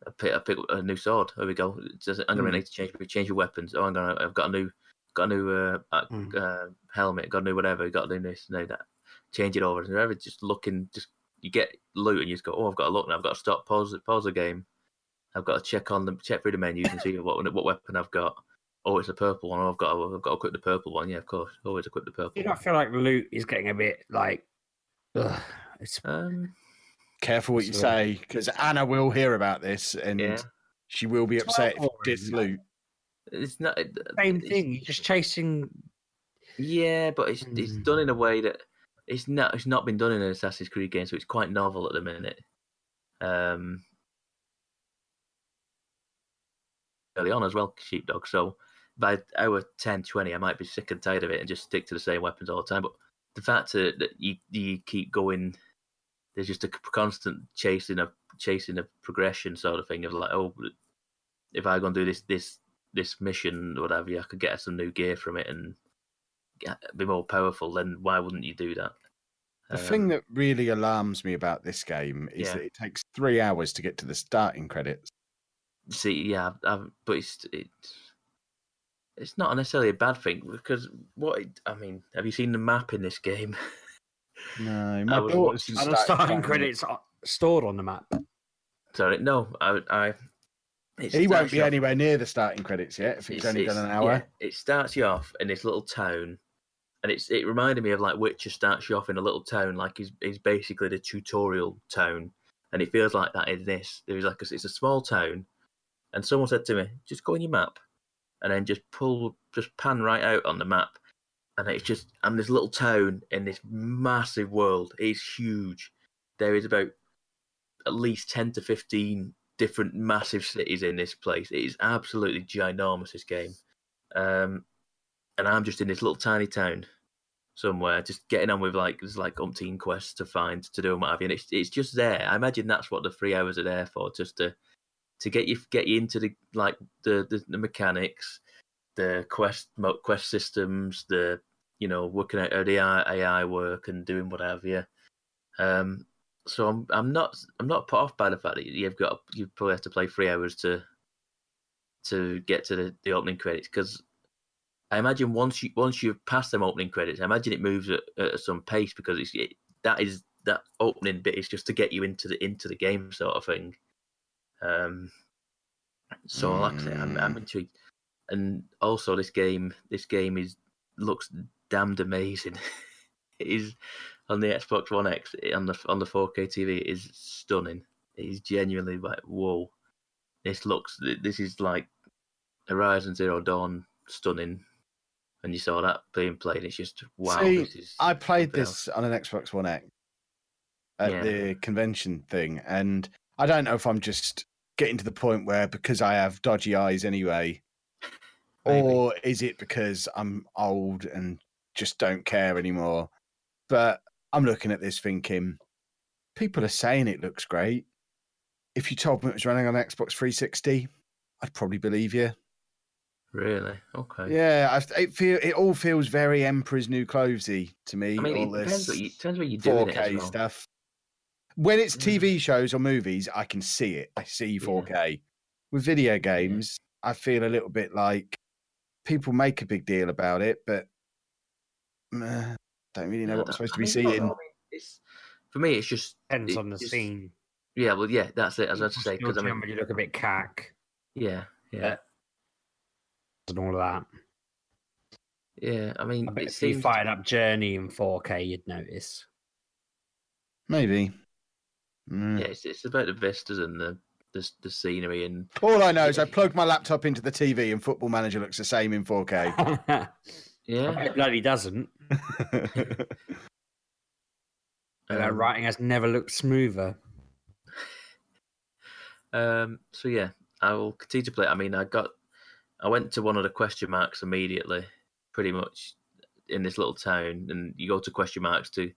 I pick, I pick a new sword. Here we go. Says, I'm gonna Mm. need to change change your weapons. Oh, I'm gonna. I've got a new, got a new uh, uh, Mm. uh, helmet. Got a new whatever. Got a new this, new that. Change it over. And ever just looking, just you get loot and you just go, oh, I've got to look now. I've got to stop, pause, pause the game. I've got to check on them, check through the menus and see what what weapon I've got. Oh, it's a purple one. Oh, I've got to, I've got to equip the purple one. Yeah, of course. Always equip the purple you one. don't feel like loot is getting a bit like. Ugh, it's Um, Careful what you So- say, because Anna will hear about this and yeah, she will be It's upset if boring. you salute. it's not it- same it's- thing. You're just chasing. Yeah, but it's it's Mm. done in a way that it's not it's not been done in an Assassin's Creed game, so it's quite novel at the minute. Um, early on as well, sheepdog. So by hour 10, 20, I might be sick and tired of it and just stick to the same weapons all the time. But the fact that, that you you keep going, there's just a constant chasing of chasing of progression sort of thing of like, oh, if I go and do this this this mission or whatever, I could get some new gear from it and get, be more powerful. Then why wouldn't you do that? The Um, thing that really alarms me about this game is Yeah. that it takes three hours to get to the starting credits. see, yeah, I've, I've, but it's it's it's not necessarily a bad thing because what it, I mean, have you seen the map in this game? No, my was daughter's watching- the starting credits are stored on the map? Sorry, no, I, I it He won't be off- anywhere near the starting credits yet if it's, only done an hour. yeah, it starts you off in this little town, and it's it reminded me of like Witcher starts you off in a little town, like is is basically the tutorial town, and it feels like that in this. There's like a, it's a small town, and someone said to me, just go on your map, and then just pull, just pan right out on the map, and it's just and this little town in this massive world. is huge. There is about at least ten to fifteen different massive cities in this place. It is absolutely ginormous. This game, um, and I'm just in this little tiny town somewhere, just getting on with like there's like umpteen quests to find to do and what have you. And it's it's just there. I imagine that's what the three hours are there for, just to to get you get you into the like the the, the mechanics, the quest quest systems, the you know working out how the AI, work and doing what have you. Um, so I'm I'm not I'm not put off by the fact that you've got you probably have to play three hours to to get to the, the opening credits because I imagine once you once you've passed them opening credits, I imagine it moves at, at some pace because it's it, that is that opening bit is just to get you into the into the game sort of thing. Um, so like I say, I'm, I'm Mm. intrigued, and also this game this game is looks damned amazing. it is on the Xbox One X on the on the 4K TV. It is stunning. It is genuinely like whoa. This looks this is like Horizon Zero Dawn stunning. And you saw that being played. It's just wow. See, I played this on an Xbox One X at Yeah. the convention thing, and I don't know if I'm just getting to the point where because I have dodgy eyes anyway, Maybe. or is it because I'm old and just don't care anymore? But I'm looking at this thinking, people are saying it looks great. If you told me it was running on Xbox 360, I'd probably believe you. Really? Okay. Yeah, I, it feel it all feels very Emperor's New Clothesy to me. I mean, all it depends this what you depends what you're doing. 4K It as well. stuff. When it's Mm. TV shows or movies, I can see it. I see 4K. With video games, I feel a little bit like people make a big deal about it, but meh, don't really know Yeah, what I'm supposed I to be mean, seeing. mean, it's, for me, it's just Depends it on the scene. Yeah, well, yeah, that's it. As I was to say, because I mean, you look a bit cack yeah, yeah, and all of that. yeah. I mean, I it if you fired up Journey in 4K, you'd notice. Maybe. Mm. yeah, it's, it's about the vistas and the the, the scenery and All I know is I plug my laptop into the TV and Football Manager looks the same in 4K. yeah. it bloody doesn't. And that um, writing has never looked smoother. Um, so yeah, I will continue to play. I mean, I got, I went to one of the question marks immediately, pretty much in this little town, and you go to question marks to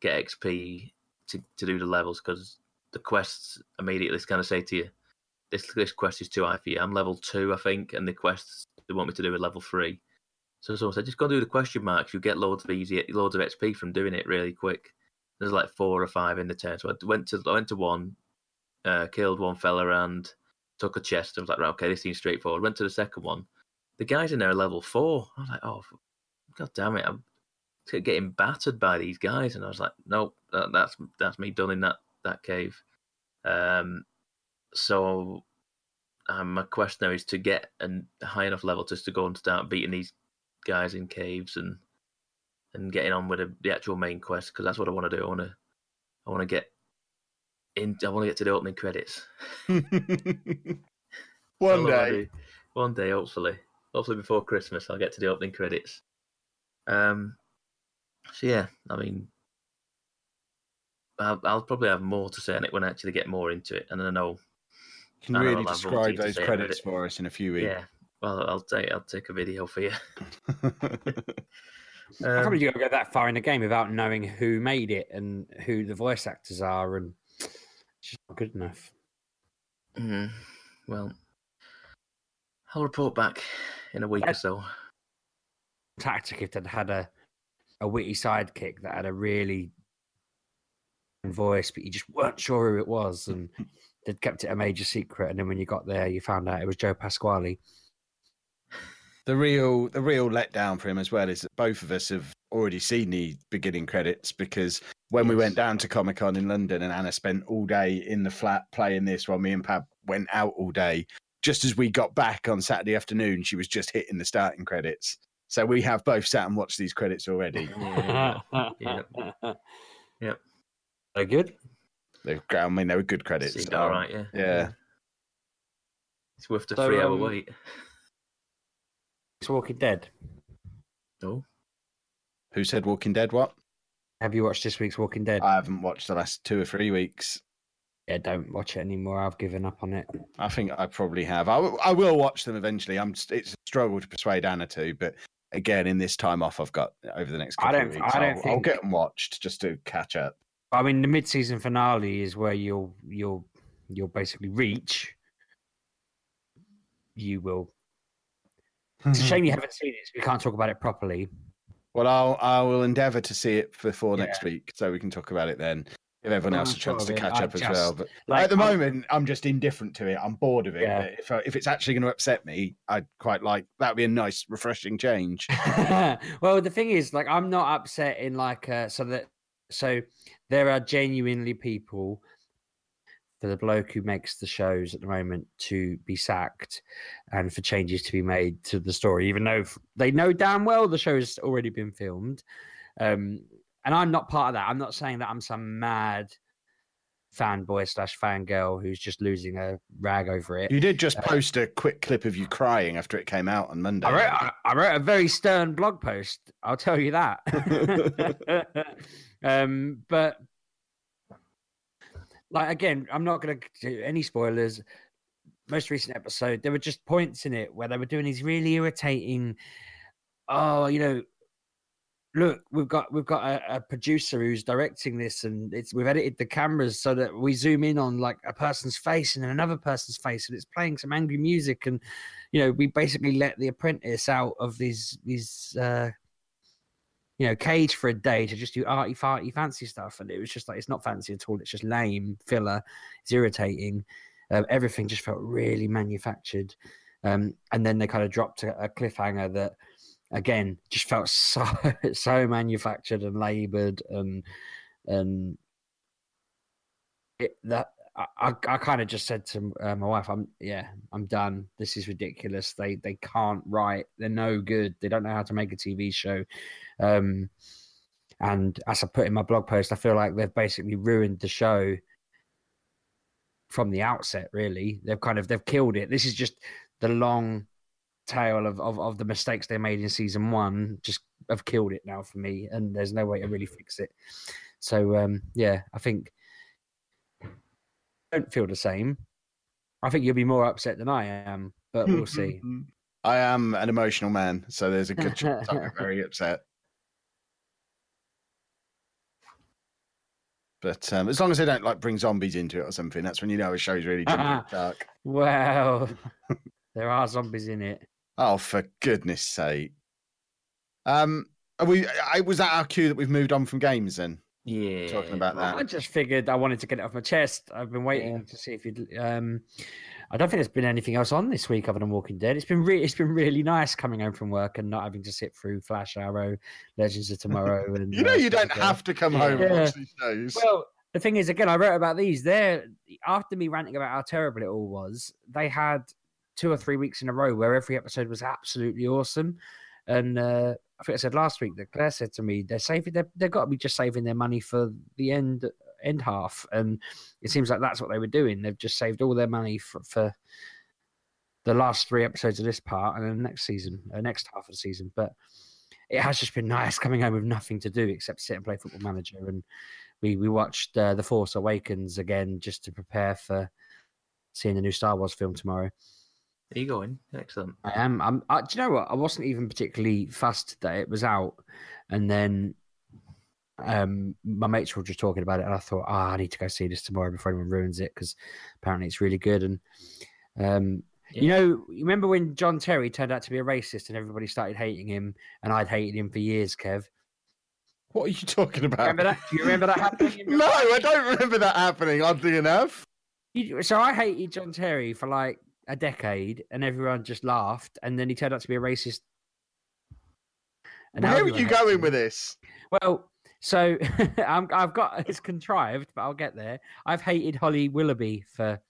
get XP to, to do the levels because the quests immediately kind of say to you, this this quest is too high for you. I'm level two, I think, and the quests they want me to do are level three. So someone said, just go do the question marks. You get loads of easy, loads of XP from doing it really quick. There's like four or five in the turn. So I went to I went to one, uh, killed one fella and took a chest. I was like, right, okay, this seems straightforward. Went to the second one. The guys in there are level four. I was like, oh, god damn it, I'm getting battered by these guys. And I was like, nope, that, that's that's me done in that that cave. Um, so um, my quest now is to get a high enough level just to go and start beating these guys in caves and and getting on with the, the actual main quest because that's what I want to do. I want to I want to get in. I want to get to the opening credits. One All I wanna day. one day, hopefully, hopefully before Christmas, I'll get to the opening credits. Um, so yeah, I mean, I'll, I'll probably have more to say on it when I actually get more into it, and then I know, Can I know really I'll describe those credits it. for us in a few weeks. yeah. Well, I'll take I'll take a video for you. I Um, probably don't go that far in the game without knowing who made it and who the voice actors are, and it's just not good enough. mhm. Well, I'll report back in a week or so. Tactic if they'd had a a witty sidekick that had a really voice, but you just weren't sure who it was, and they'd kept it a major secret. And then when you got there, you found out it was Joe Pasquale. the real the real letdown for him as well is that both of us have already seen the beginning credits because when we went down to Comic Con in London and Anna spent all day in the flat playing this while me and Pab went out all day. Just as we got back on Saturday afternoon, she was just hitting the starting credits. So we have both sat and watched these credits already. Yeah, yeah. Yep. Very good. They've I mean they were good credits. Seemed all right, yeah. yeah. It's worth the So, three-hour um, wait. It's Walking Dead. No. Who said Walking Dead? What? Have you watched this week's Walking Dead? I haven't watched the last two or three weeks. Yeah, don't watch it anymore. I've given up on it. I think I probably have. I, w- I will watch them eventually. I'm. st- It's a struggle to persuade Anna to, but again, in this time off I've got over the next I couple don't- of weeks, I don't I'll, I'll get them watched just to catch up. I mean, the mid-season finale is where you'll you'll you'll basically reach. You will. It's a hmm. shame you haven't seen it. So we can't talk about it properly. Well, I'll I will endeavour to see it before Yeah. next week, so we can talk about it then. Give everyone else a chance to catch I up as just- well. But Like at the I'm- moment, I'm just indifferent to it. I'm bored of it. Yeah. But if I, if it's actually going to upset me, I'd quite like that'd be a nice, refreshing change. well, the thing is, like, I'm not upset in like uh, so that so there are genuinely people for the bloke who makes the shows at the moment to be sacked and for changes to be made to the story, even though they know damn well the show's already been filmed. Um, and I'm not part of that. I'm not saying that I'm some mad fanboy slash fangirl who's just losing a rag over it. You did just post a quick clip of you crying after it came out on Monday. I wrote, I, I wrote a very stern blog post. I'll tell you that. um, but like again, I'm not going to do any spoilers. Most recent episode, there were just points in it where they were doing these really irritating. Oh, you know, look, we've got we've got a, a producer who's directing this, and it's we've edited the cameras so that we zoom in on like a person's face and then another person's face, and it's playing some angry music, and you know, we basically let the apprentice out of these these uh you know cage for a day to just do arty farty fancy stuff, and it was just like it's not fancy at all. It's just lame filler. It's irritating. Um, everything just felt really manufactured. Um, and then they kind of dropped a, a cliffhanger that again just felt so so manufactured and labored and and it, that I, I, I kind of just said to uh, my wife, "I'm yeah, I'm done. This is ridiculous. They they can't write. They're no good. They don't know how to make a TV show." Um, and as I put in my blog post, I feel like they've basically ruined the show from the outset. Really, they've kind of they've killed it. This is just the long tale of, of, of the mistakes they made in season one. Just have killed it now for me, and there's no way to really fix it. So um, yeah, I think don't feel the same. I think you'll be more upset than I am, but we'll see. I am an emotional man, so there's a good chance I'm very upset. But um, as long as they don't like bring zombies into it or something, that's when you know a show's really jumping dark. Well, there are zombies in it. Oh, for goodness sake! Um, are we? I was that our cue that we've moved on from games then. Yeah. Talking about that. I just figured I wanted to get it off my chest. I've been waiting to see if you'd. Um, I don't think there's been anything else on this week other than Walking Dead. It's been re- it's been really nice coming home from work and not having to sit through Flash Arrow, Legends of Tomorrow, and You know, uh, you don't have to come home and watch these shows. Well, the thing is, again, I wrote about these. There, after me ranting about how terrible it all was, they had two or three weeks in a row where every episode was absolutely awesome. And uh, I think I said last week that Claire said to me, they're saving, they're, they've got to be just saving their money for the end end half, and it seems like that's what they were doing. They've just saved all their money for, for the last three episodes of this part and then the next season, uh, next half of the season. But it has just been nice coming home with nothing to do except sit and play Football Manager and we we watched uh, the Force Awakens again just to prepare for seeing the new Star Wars film tomorrow. Are you going? Excellent. I am. I'm. I, do you know what? I wasn't even particularly fast that it was out, and then um my mates were just talking about it, and I thought, oh, I need to go see this tomorrow before anyone ruins it because apparently it's really good. And um, you know, you remember when John Terry turned out to be a racist and everybody started hating him, and I'd hated him for years, Kev. what are you talking about? Remember that? Do you remember that happening? no, I don't remember that happening. Oddly enough, You- So I hated John Terry for like a decade, and everyone just laughed, and then he turned out to be a racist. And where are you going with this? Well, so I'm, I've got it's contrived, but I'll get there. I've hated Holly Willoughby for,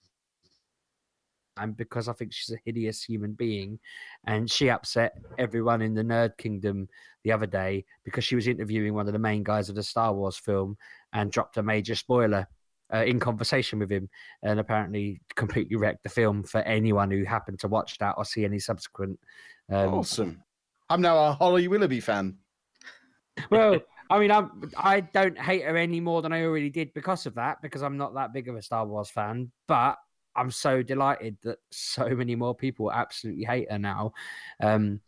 and because I think she's a hideous human being, and she upset everyone in the nerd kingdom the other day because she was interviewing one of the main guys of the Star Wars film and dropped a major spoiler. Uh, in conversation with him, and apparently completely wrecked the film for anyone who happened to watch that or see any subsequent. Um, awesome. I'm now a Holly Willoughby fan. Well, I mean, I'm, I don't hate her any more than I already did because of that, because I'm not that big of a Star Wars fan. But I'm so delighted that so many more people absolutely hate her now. Um,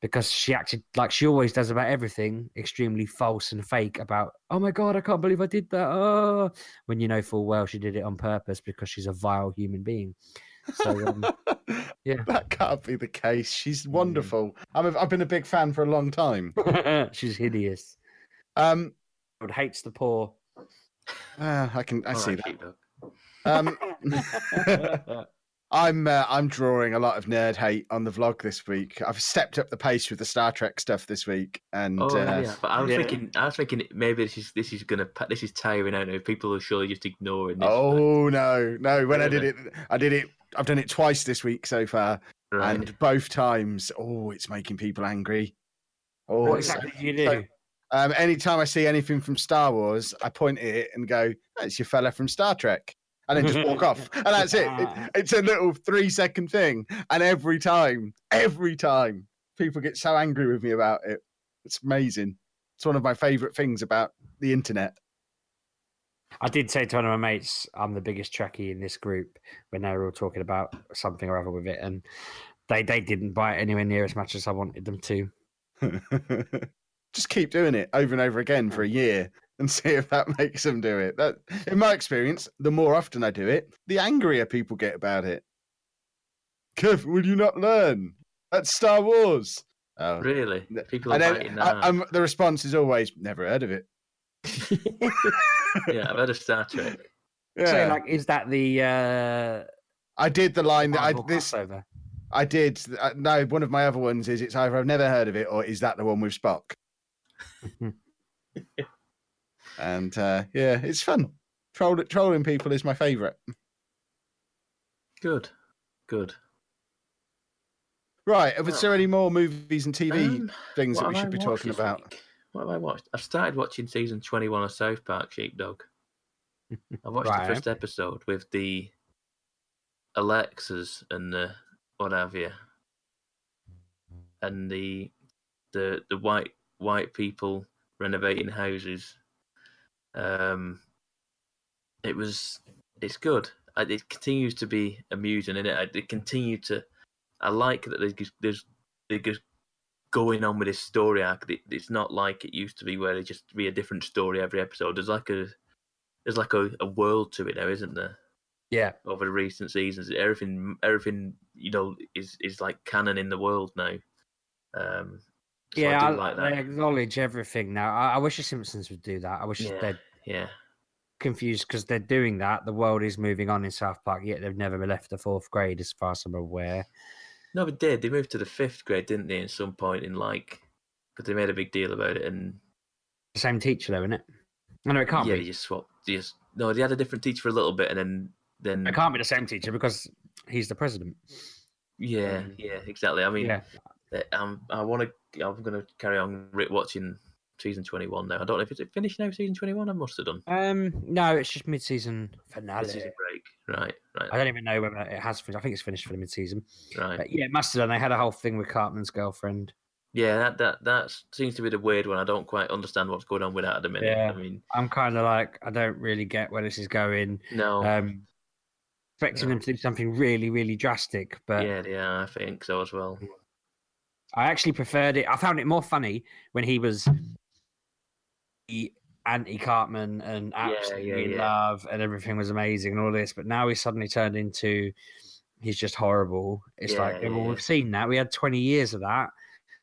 because she acted like she always does about everything extremely false and fake about oh my god i can't believe i did that oh when you know full well she did it on purpose because she's a vile human being so um, yeah. that can't be the case. She's wonderful. I'm a, I've been a big fan for a long time. she's hideous Um, God hates the poor uh, I can I All see right, that. Um, I'm uh, I'm drawing a lot of nerd hate on the vlog this week. I've stepped up the pace with the Star Trek stuff this week, and Oh uh, yeah, but I was yeah. thinking, I was thinking maybe this is this is gonna this is tiring out now. People are surely just ignoring this. oh no, no. When I did it, I did it. I've done it twice this week so far, right. and both times, oh, it's making people angry. Oh, what it's so- do you do so- um, anytime I see anything from Star Wars, I point at it and go, "That's your fella from Star Trek," and then just walk off, and that's it. It- It's a little three-second thing, and every time, every time, people get so angry with me about it. It's amazing. It's one of my favorite things about the internet. I did say to one of my mates, I'm the biggest Trekkie in this group when they were all talking about something or other with it, and they they didn't buy it anywhere near as much as I wanted them to. just keep doing it over and over again for a year and see if that makes them do it. That, in my experience, the more often I do it, the angrier people get about it. Kev, will you not learn? That's Star Wars. Oh. really, people are And then biting I, that. I'm, the response is always, never heard of it. yeah, I've heard of Star Trek. Yeah, So, like, is that the uh, I did the line that I this crossover? I did. Uh, no, one of my other ones is it's either I've never heard of it or is that the one with Spock? And uh, yeah, it's fun. Troll, trolling people is my favourite. Good, good. Right, was there any more movies and TV Um, things that we should I be talking about? week? What have I watched? I've started watching season twenty-one of South Park Sheepdog. I watched Right. the first episode with the Alexas and the what have you, and the the the white white people renovating houses. Um, it was it's good. It continues to be amusing, and it it continue to. I like that there's just- there's they're just going on with this story arc. It- It's not like it used to be where it just be a different story every episode. There's like a there's like a, a world to it now, isn't there? Yeah, Over the recent seasons, everything everything you know is is like canon in the world now. Um, so yeah, I I, like that. acknowledge everything now. I, I wish the Simpsons would do that. I wish Yeah. they're Yeah, confused because they're doing that. The world is moving on in South Park, yet they've never left the fourth grade, as far as I'm aware. no, they did. They moved to the fifth grade, didn't they? At some point in like, but they made a big deal about it, and The same teacher, though, isn't it? I know it can't yeah, be. they just swapped. They just no, they had a different teacher for a little bit, and then then It can't be the same teacher because he's the president. yeah, um, yeah, exactly. I mean, Yeah. Uh, Um, I want to. I'm going to carry on watching season 21 now. I don't know if it's finished now. Season 21, I must have done. Um, no, it's just mid-season finale. Mid-season break. Right, right, I don't even know whether it has finished. I think it's finished for the mid-season. right. But yeah, it must have done. They had a whole thing with Cartman's girlfriend. Yeah, that that that seems to be the weird one. I don't quite understand what's going on with that at the minute. Yeah. I mean, I'm kind of like, I don't really get where this is going. no. Um, expecting No. them to do something really, really drastic, but yeah, yeah, I think so as well. I actually preferred it. I found it more funny when he was anti Cartman and absolutely yeah, in yeah. love and everything was amazing and all this. But now he's suddenly turned into he's just horrible. It's like, Yeah, well, yeah. we've seen that. We had 20 years of that.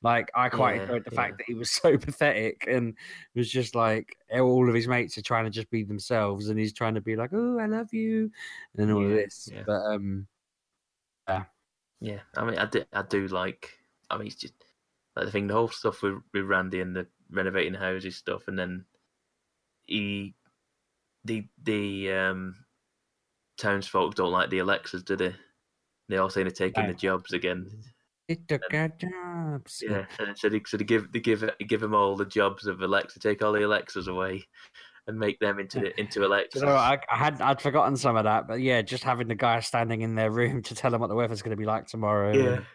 Like, I quite Yeah, enjoyed the yeah. fact that he was so pathetic and was just like all of his mates are trying to just be themselves and he's trying to be like, oh, I love you and all of this. yeah. But um, yeah. Yeah, I mean, I do, I do like. I mean, it's just like the thing, the whole stuff with with Randy and the renovating houses stuff, and then he, the the um, townsfolk don't like the Alexas, do they? They all say they're taking No. the jobs again. it took our jobs. Yeah, and so they, so they give they give they give them all the jobs of Alexa, take all the Alexas away, and make them into the, into Alexas. You know, I, I had I'd forgotten some of that, but yeah, just having the guy standing in their room to tell them what the weather's going to be like tomorrow. yeah, And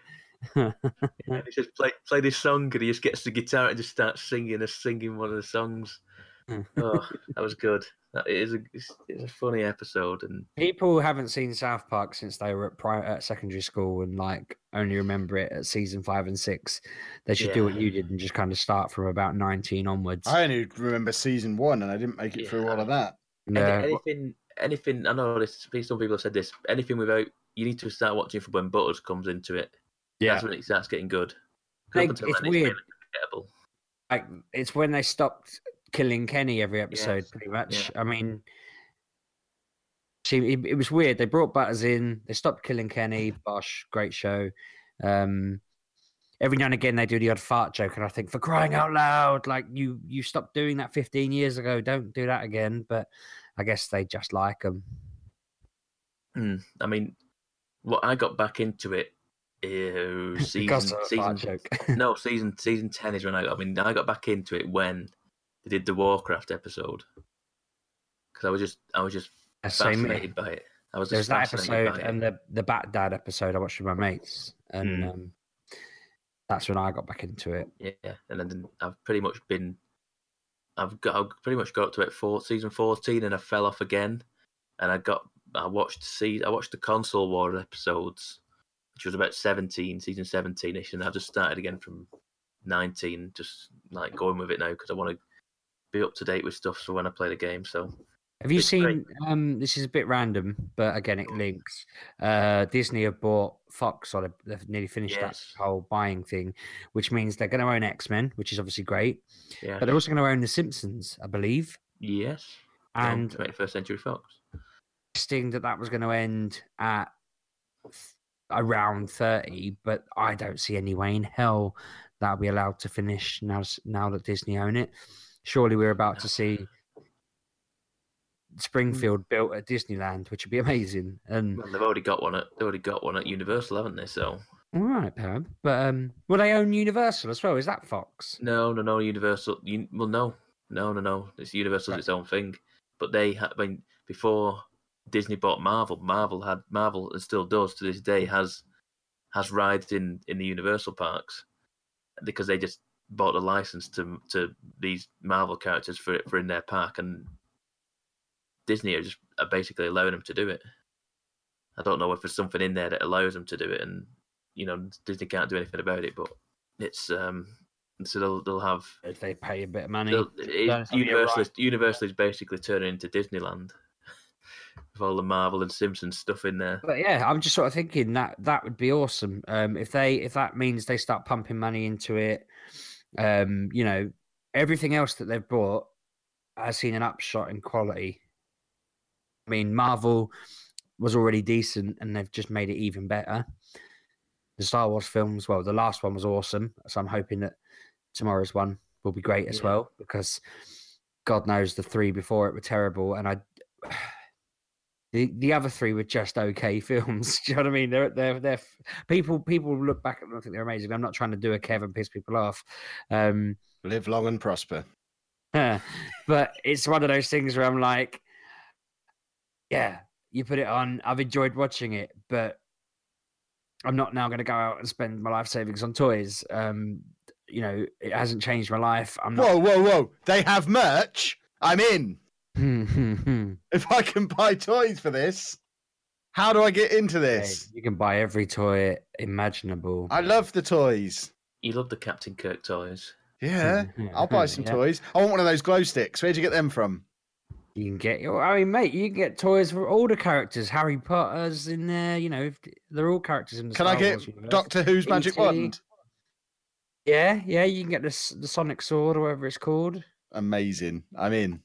he says, play, play this song, and he just gets the guitar and just starts singing, singing one of the songs. Oh, that was good. That is a, it's, it's a funny episode, and People haven't seen South Park since they were at, pri- at secondary school and like only remember it at season five and six. They should do what you did and just kind of start from about 19 onwards. I only remember season one, and I didn't make it through all of that. any- Yeah. anything, anything. I know this. Some people have said this. Anything without you need to start watching from when Butters comes into it. That's when it starts getting good. Like, it's then, weird. really like it's when they stopped killing Kenny every episode, Yes, pretty much. I mean, see, it, it was weird. They brought Butters in, they stopped killing Kenny. Bosh, great show. Um, every now and again, they do the odd fart joke, and I think, for crying out loud, like you, you stopped doing that 15 years ago. Don't do that again. But I guess they just like them. Mm, I mean, what I got back into it. Because season, season joke. no season season ten is when I got. I mean, I got back into it when they did the Warcraft episode because I was just I was just fascinated by it. I was There's that episode and it. the the Bat Dad episode I watched with my mates, and Mm. um, that's when I got back into it. Yeah, and then I've pretty much been, I've got I've pretty much got up to it for season fourteen, and I fell off again, and I got I watched see I watched the console war episodes, which was about seventeen season seventeen ish, and I've just started again from nineteen, just like going with it now because I want to be up to date with stuff for when I play the game. So Have you great. seen? Um, this is a bit random, but again, it links. Uh, Disney have bought Fox, or they've- nearly finished Yes. that whole buying thing, which means they're going to own X Men, which is obviously great. yeah, But they're also going to own The Simpsons, I believe. yes, And twenty first century Fox. listing that that was going to end at around thirty, but I don't see any way in hell that'll be allowed to finish now. Now that Disney own it, surely we're about to see. Springfield built at Disneyland, which would be amazing. And Well, they've already got one at they've already got one at Universal, haven't they? So All right, Pam. But um, will they own Universal as well? Is that Fox? No, no, no. Universal. Un- well, no, no, no, no. It's Universal's Right. its own thing. But they had. I mean, before Disney bought Marvel, Marvel had Marvel and still does to this day has has rides in in the Universal parks because they just bought the license to to these Marvel characters for for in their park, and Disney are just are basically allowing them to do it. I don't know if there's something in there that allows them to do it, and you know Disney can't do anything about it. But it's um so they'll they'll have If they pay a bit of money. it, That's gonna be a Universal is, Universal is basically turning into Disneyland with all the Marvel and Simpsons stuff in there. But yeah, I'm just sort of thinking that that would be awesome. Um, if they if that means they start pumping money into it, um, you know, everything else that they've bought has seen an upshot in quality. I mean, Marvel was already decent, and they've just made it even better. The Star Wars films, well, the last one was awesome, so I'm hoping that tomorrow's one will be great as Yeah. well because God knows the three before it were terrible, and I the the other three were just okay films. Do you know what I mean? They're they're they're people people look back at them and think they're amazing. I'm not trying to do a Kevin and piss people off. Um Live long and prosper. but it's one of those things where I'm like, yeah, you put it on. I've enjoyed watching it, but I'm not now going to go out and spend my life savings on toys. Um, you know, it hasn't changed my life. I'm not. Whoa, whoa, whoa! They have merch. I'm in. Whoa. If I can buy toys for this, how do I get into this? you can buy every toy imaginable. I love the toys. You love the Captain Kirk toys. Yeah, I'll buy some Yeah. toys. I want one of those glow sticks. Where'd you get them from? You can get your. I mean, mate, you can get toys for all the characters. Harry Potter's in there. You know, they're all characters in the. Can Star I get Wars. Doctor Who's magic wand? Yeah, yeah, you can get this the Sonic Sword or whatever it's called. Amazing. I'm in.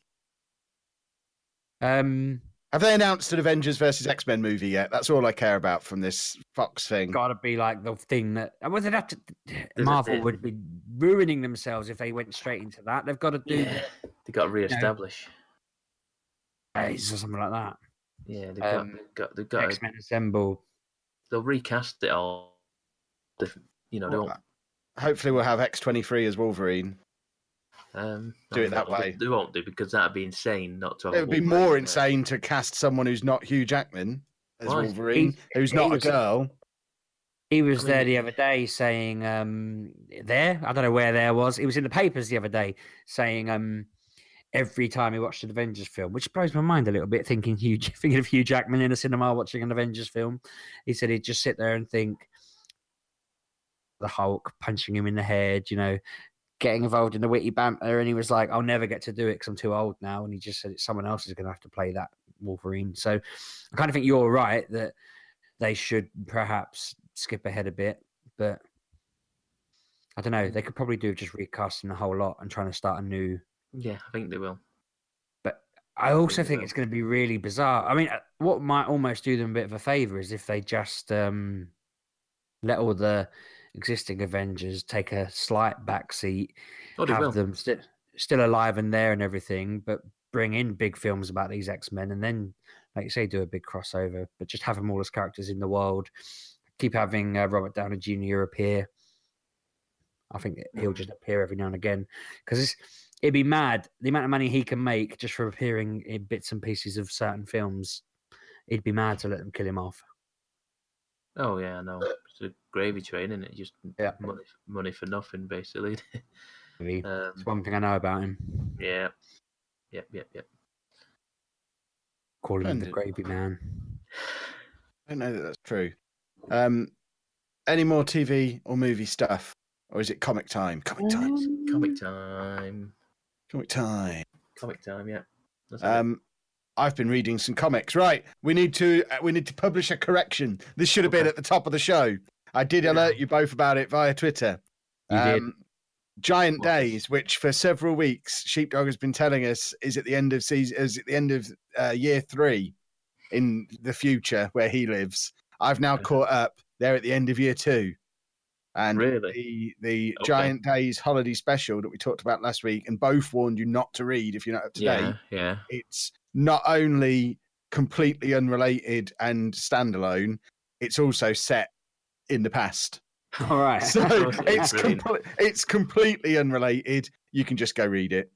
Um, Have they announced an Avengers versus X Men movie yet? That's all I care about from this Fox thing. got to be like the thing that. uh, Well, they'd have to. a- Marvel there- would be ruining themselves if they went straight into that. They've got to do Yeah, they got to re-establish. the days or something like that. Yeah, they've Um, got, they've got, they've got. X Men Assemble. They'll recast it all. Different, you know, they Well, won't. Hopefully, we'll have X23 as Wolverine. Um, do it that way. They won't do because that'd be insane not to. Have it would be more there. insane to cast someone who's not Hugh Jackman as Why? Wolverine, He's- who's he not a girl. He was I there the other day saying, um, there, I don't know where there was. It was in the papers the other day saying, um, every time he watched an Avengers film, which blows my mind a little bit, thinking Hugh, thinking of Hugh Jackman in a cinema watching an Avengers film. He said he'd just sit there and think the Hulk punching him in the head, you know, getting involved in the witty banter. And he was like, I'll never get to do it because I'm too old now. And he just said someone else is going to have to play that Wolverine. So I kind of think you're right that they should perhaps skip ahead a bit, but I don't know. They could probably do just recasting the whole lot and trying to start a new. Yeah, I think they will. But I also think will. it's going to be really bizarre. I mean, uh, what might almost do them a bit of a favor is if they just um, let all the existing Avengers take a slight backseat, Oh, have will. them sti- still alive and there and everything, but bring in big films about these X Men and then, like you say, do a big crossover, but just have them all as characters in the world. Keep having uh, Robert Downey Jr. appear. I think he'll just appear every now and again because it'd be mad the amount of money he can make just for appearing in bits and pieces of certain films. It'd be mad to let them kill him off. Oh yeah, I know. It's a gravy train, isn't it? Just Yeah. money, money for nothing, basically. Really. um, It's one thing I know about him. yeah, yep, yep, yep. Calling him the gravy man. I don't know that that's true. Um, any more TV or movie stuff, or is it comic time? Comic time. Comic time, Comic time. comic time. Yeah. That's it. Um, I've been reading some comics. Right, we need to uh, we need to publish a correction. This should have been at the top of the show. I did alert you both about it via Twitter. You did. Um, Giant What Days, which for several weeks Sheepdog has been telling us is at the end of season, is at the end of uh, year three in the future where he lives. I've now caught up. They're at the end of year two, and Really? the the Okay. Giant Days holiday special that we talked about last week, and both warned you not to read if you're not up to date yeah, yeah. it's not only completely unrelated and standalone, it's also set in the past. All right. So it's comple- it's completely unrelated. You can just go read it.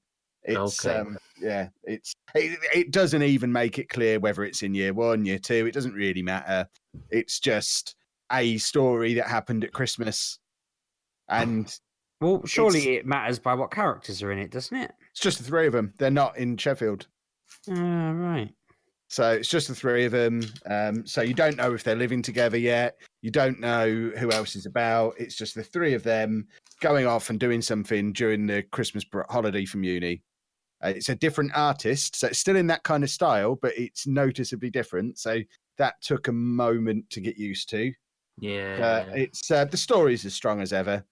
It's Okay. um yeah, it's it, it doesn't even make it clear whether it's in year 1, year 2, it doesn't really matter. It's just a story that happened at Christmas and well, surely it matters by what characters are in it, doesn't it? it's just the three of them. They're not in Sheffield. Uh, right. So it's just the three of them. Um, so you don't know if they're living together yet. You don't know who else is about. It's just the three of them going off and doing something during the Christmas holiday from uni. Uh, it's a different artist, so it's still in that kind of style, but it's noticeably different. So that took a moment to get used to. Yeah. Uh, it's uh, the story's as strong as ever,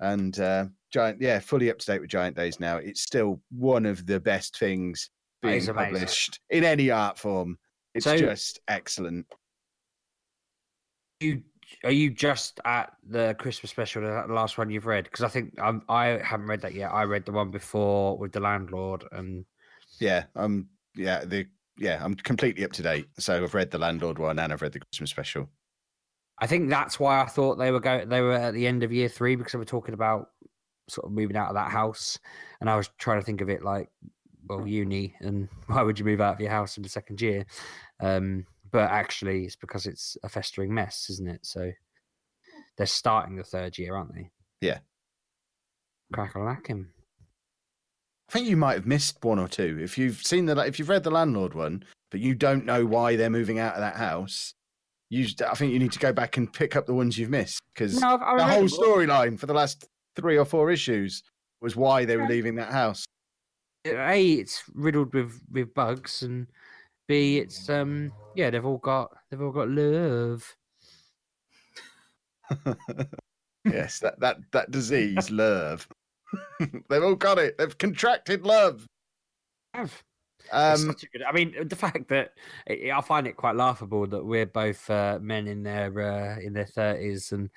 and uh, giant, yeah, fully up to date with Giant Days now. It's still one of the best things That being published in any art form. It's So- just excellent. You are you just at the Christmas special, the last one you've read? Because I think I'm, I haven't read that yet. I read the one before with the landlord, and Yeah, um, yeah, the yeah, I'm completely up to date. So I've read the landlord one and I've read the Christmas special. I think that's why I thought they were go they were at the end of year three because they were talking about sort of moving out of that house, and I was trying to think of it like, well, uni, and why would you move out of your house in the second year? Um, but actually, it's because it's a festering mess, isn't it? So they're starting the third year, aren't they? Yeah. Crackle lack him. I think you might have missed one or two. If you've seen the if you've read the landlord one, but you don't know why they're moving out of that house, you I think you need to go back and pick up the ones you've missed because No, the whole storyline for the last three or four issues was why they were leaving that house. A it's riddled with with bugs and b it's um yeah they've all got they've all got love yes, that that that disease, love. They've all got it. They've contracted love. Have. Um, good, I mean, the fact that I I find it quite laughable that we're both uh, men in their uh, in their thirties, and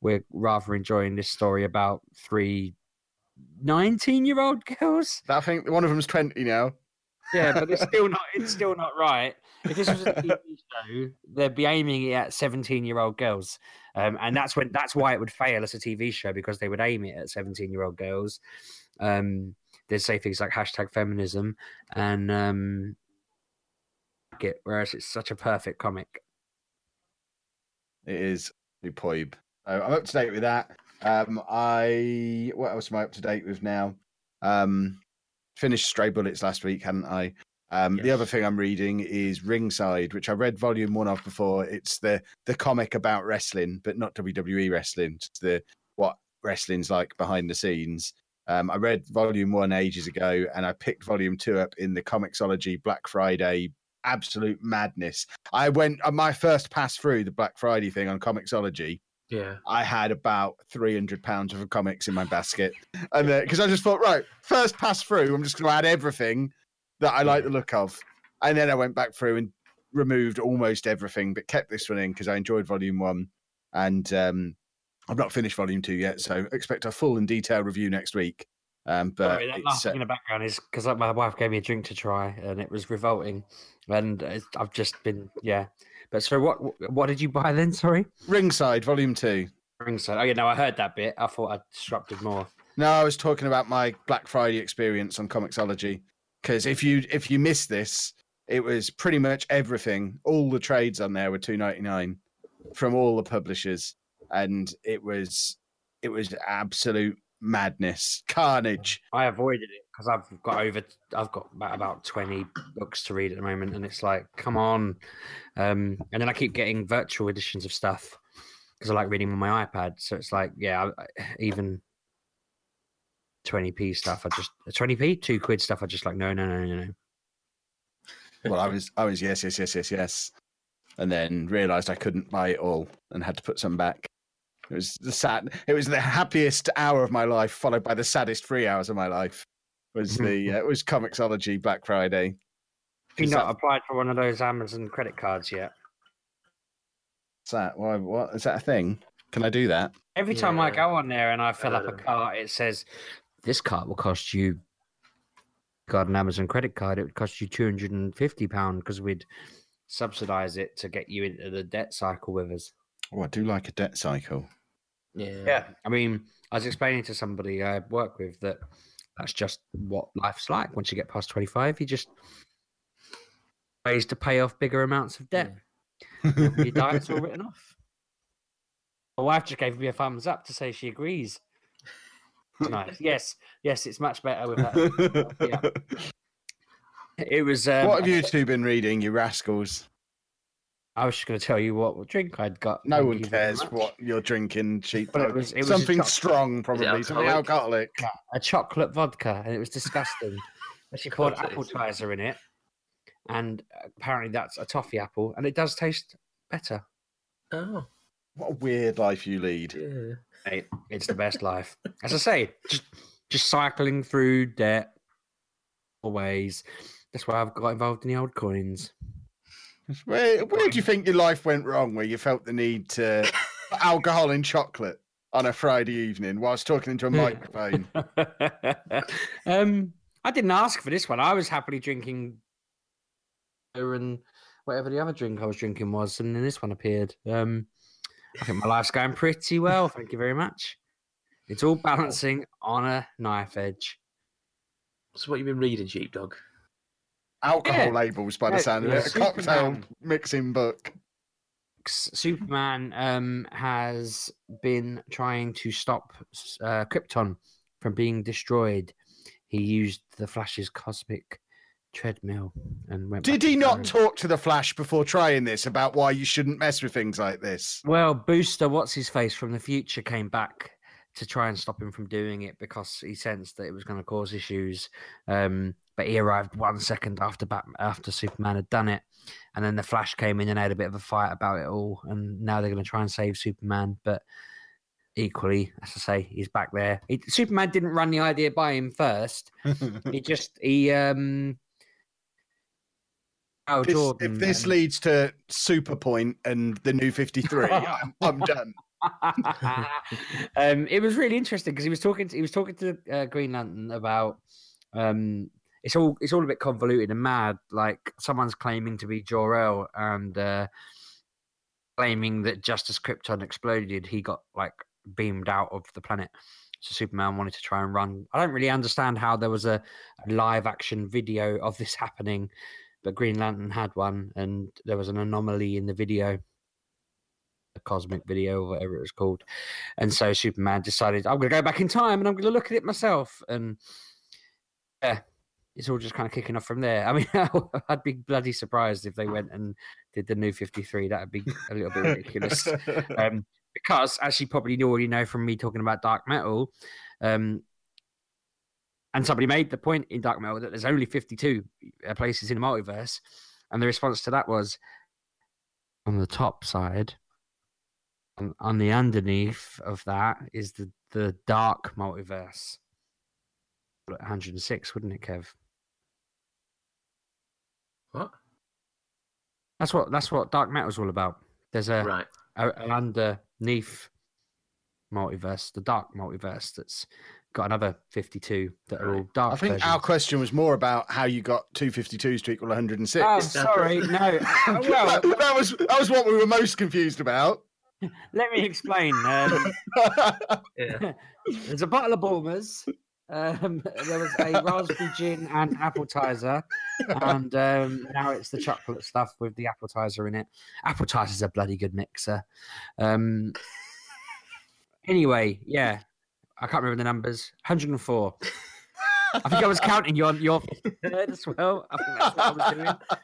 we're rather enjoying this story about three 19 year old girls. I think one of them's twenty now. Yeah, but it's still not. It's still not right. If this was a TV show, they'd be aiming it at seventeen-year-old girls, um, and that's when that's why it would fail as a TV show because they would aim it at seventeen-year-old girls. Um, they'd say things like hashtag feminism, and um, it, whereas it's such a perfect comic. It is Poib. I'm up to date with that. Um, I what else am I up to date with now? Um, finished Stray Bullets last week, hadn't I? Um, The other thing I'm reading is Ringside, which I read volume one of before. It's the the comic about wrestling, but not WWE wrestling. It's the what wrestling's like behind the scenes. Um, I read volume one ages ago, and I picked volume two up in the Comixology Black Friday. Absolute madness! I went on my first pass through the Black Friday thing on Comixology. Yeah. I had about three hundred pounds of comics in my basket, and because I just thought, right, first pass through, I'm just going to add everything that I like the look of, and then I went back through and removed almost everything, but kept this one in because I enjoyed volume one, and um, I've not finished volume two yet, so expect a full and detailed review next week. Um, but Sorry, that uh, in the background is because my wife gave me a drink to try, and it was revolting. And it's, I've just been, yeah. But so, what? What did you buy then? Sorry, Ringside Volume Two. ringside. Oh yeah, no, I heard that bit. I thought I disrupted more. No, I was talking about my Black Friday experience on Comixology. Because if you if you missed this, it was pretty much everything. All the trades on there were two ninety nine from all the publishers, and it was it was absolute madness, carnage. I avoided it because I've got over. I've got about, twenty books to read at the moment, and it's like, come on. Um, and then I keep getting virtual editions of stuff because I like reading on my iPad. So it's like, yeah, I, even twenty p stuff. I just twenty p two quid stuff. I just like, no, no, no, no, no. Well, I was I was yes yes yes yes yes, and then realised I couldn't buy it all and had to put some back. It was the sad. It was the happiest hour of my life, followed by the saddest three hours of my life. Was the uh, it was Comixology Black Friday. Have you 'Cause not that- applied for one of those Amazon credit cards yet? What's that? Why? What is that a thing? Can I do that? Every time I go on there and I fill up a Um, cart, it says this cart will cost you. Got an Amazon credit card, it would cost you two hundred and fifty pound because we'd subsidize it to get you into the debt cycle with us. Oh, I do like a debt cycle. Yeah. yeah. I mean, I was explaining to somebody I work with that that's just what life's like. Once you get past twenty five, you just ways to pay off bigger amounts of debt. When you die, it's all written off. My wife just gave me a thumbs up to say she agrees. Nice. Yes, yes, it's much better with that. It was. Um, what have you two been reading, you rascals? I was just going to tell you what drink I'd got. No one cares what you're drinking, cheap. But it was- it was something choc- strong, probably something alcoholic. a chocolate vodka, and it was disgusting. but she poured course it apple is. in it, and apparently that's a toffee apple, and it does taste better. Oh. What a weird life you lead. Yeah. Mate, it's the best life. As I say, just just cycling through debt always. That's why I've got involved in the old coins. Where, where do you think your life went wrong? Where you felt the need to put alcohol in chocolate on a Friday evening whilst talking into a microphone? um, I didn't ask for this one. I was happily drinking beer and whatever the other drink I was drinking was, and then this one appeared. Um, I think my life's going pretty well. Thank you very much. It's all balancing on a knife edge. So what you've been reading, Sheepdog? Alcohol Yeah. labels, by the Yeah, sound of it. A cocktail mixing book. Superman um, has been trying to stop uh, Krypton from being destroyed. He used the Flash's cosmic treadmill and went. Did he not talk to the Flash before trying this about why you shouldn't mess with things like this? Well, Booster, what's his face from the future, came back to try and stop him from doing it because he sensed that it was going to cause issues. Um, but he arrived one second after Bat- after Superman had done it, and then the Flash came in and had a bit of a fight about it all. And now they're going to try and save Superman, but equally, as I say, he's back there. He, Superman didn't run the idea by him first. He just he um. Oh, This- Jordan. if this um, leads to Super and the new 53, I'm, I'm done. um, it was really interesting because he was talking. To, he was talking to uh, Green Lantern about. Um, it's all it's all a bit convoluted and mad. Like someone's claiming to be Jor El and uh, claiming that just as Krypton exploded, he got like beamed out of the planet. So Superman wanted to try and run. I don't really understand how there was a, a live action video of this happening, but Green Lantern had one, and there was an anomaly in the video a cosmic video or whatever it was called. And so Superman decided, I'm going to go back in time and I'm going to look at it myself. And yeah, it's all just kind of kicking off from there. I mean, I'd be bloody surprised if they went and did the new 53. That would be a little bit ridiculous. um, because, as you probably already know from me talking about Dark Metal, um, and somebody made the point in Dark Metal that there's only 52 uh, places in the multiverse. And the response to that was on the top side, on, on the underneath of that is the, the dark multiverse. 106, wouldn't it, Kev? What? That's what that's what dark metal's all about. There's a, Right. a an underneath multiverse, the dark multiverse that's got another 52 that are all dark. I think versions. our question was more about how you got 252s to equal 106. Oh, Is sorry, no. Well, that, that was that was what we were most confused about. let me explain. Um, Yeah. there's a bottle of Bulmers. Um, there was a raspberry gin and Appletiser, and um, now it's the chocolate stuff with the Appletiser in it. Appletiser's a bloody good mixer. Um, anyway, yeah, I can't remember the numbers. 104. I think I was counting your your third as well. I think that's what I was doing.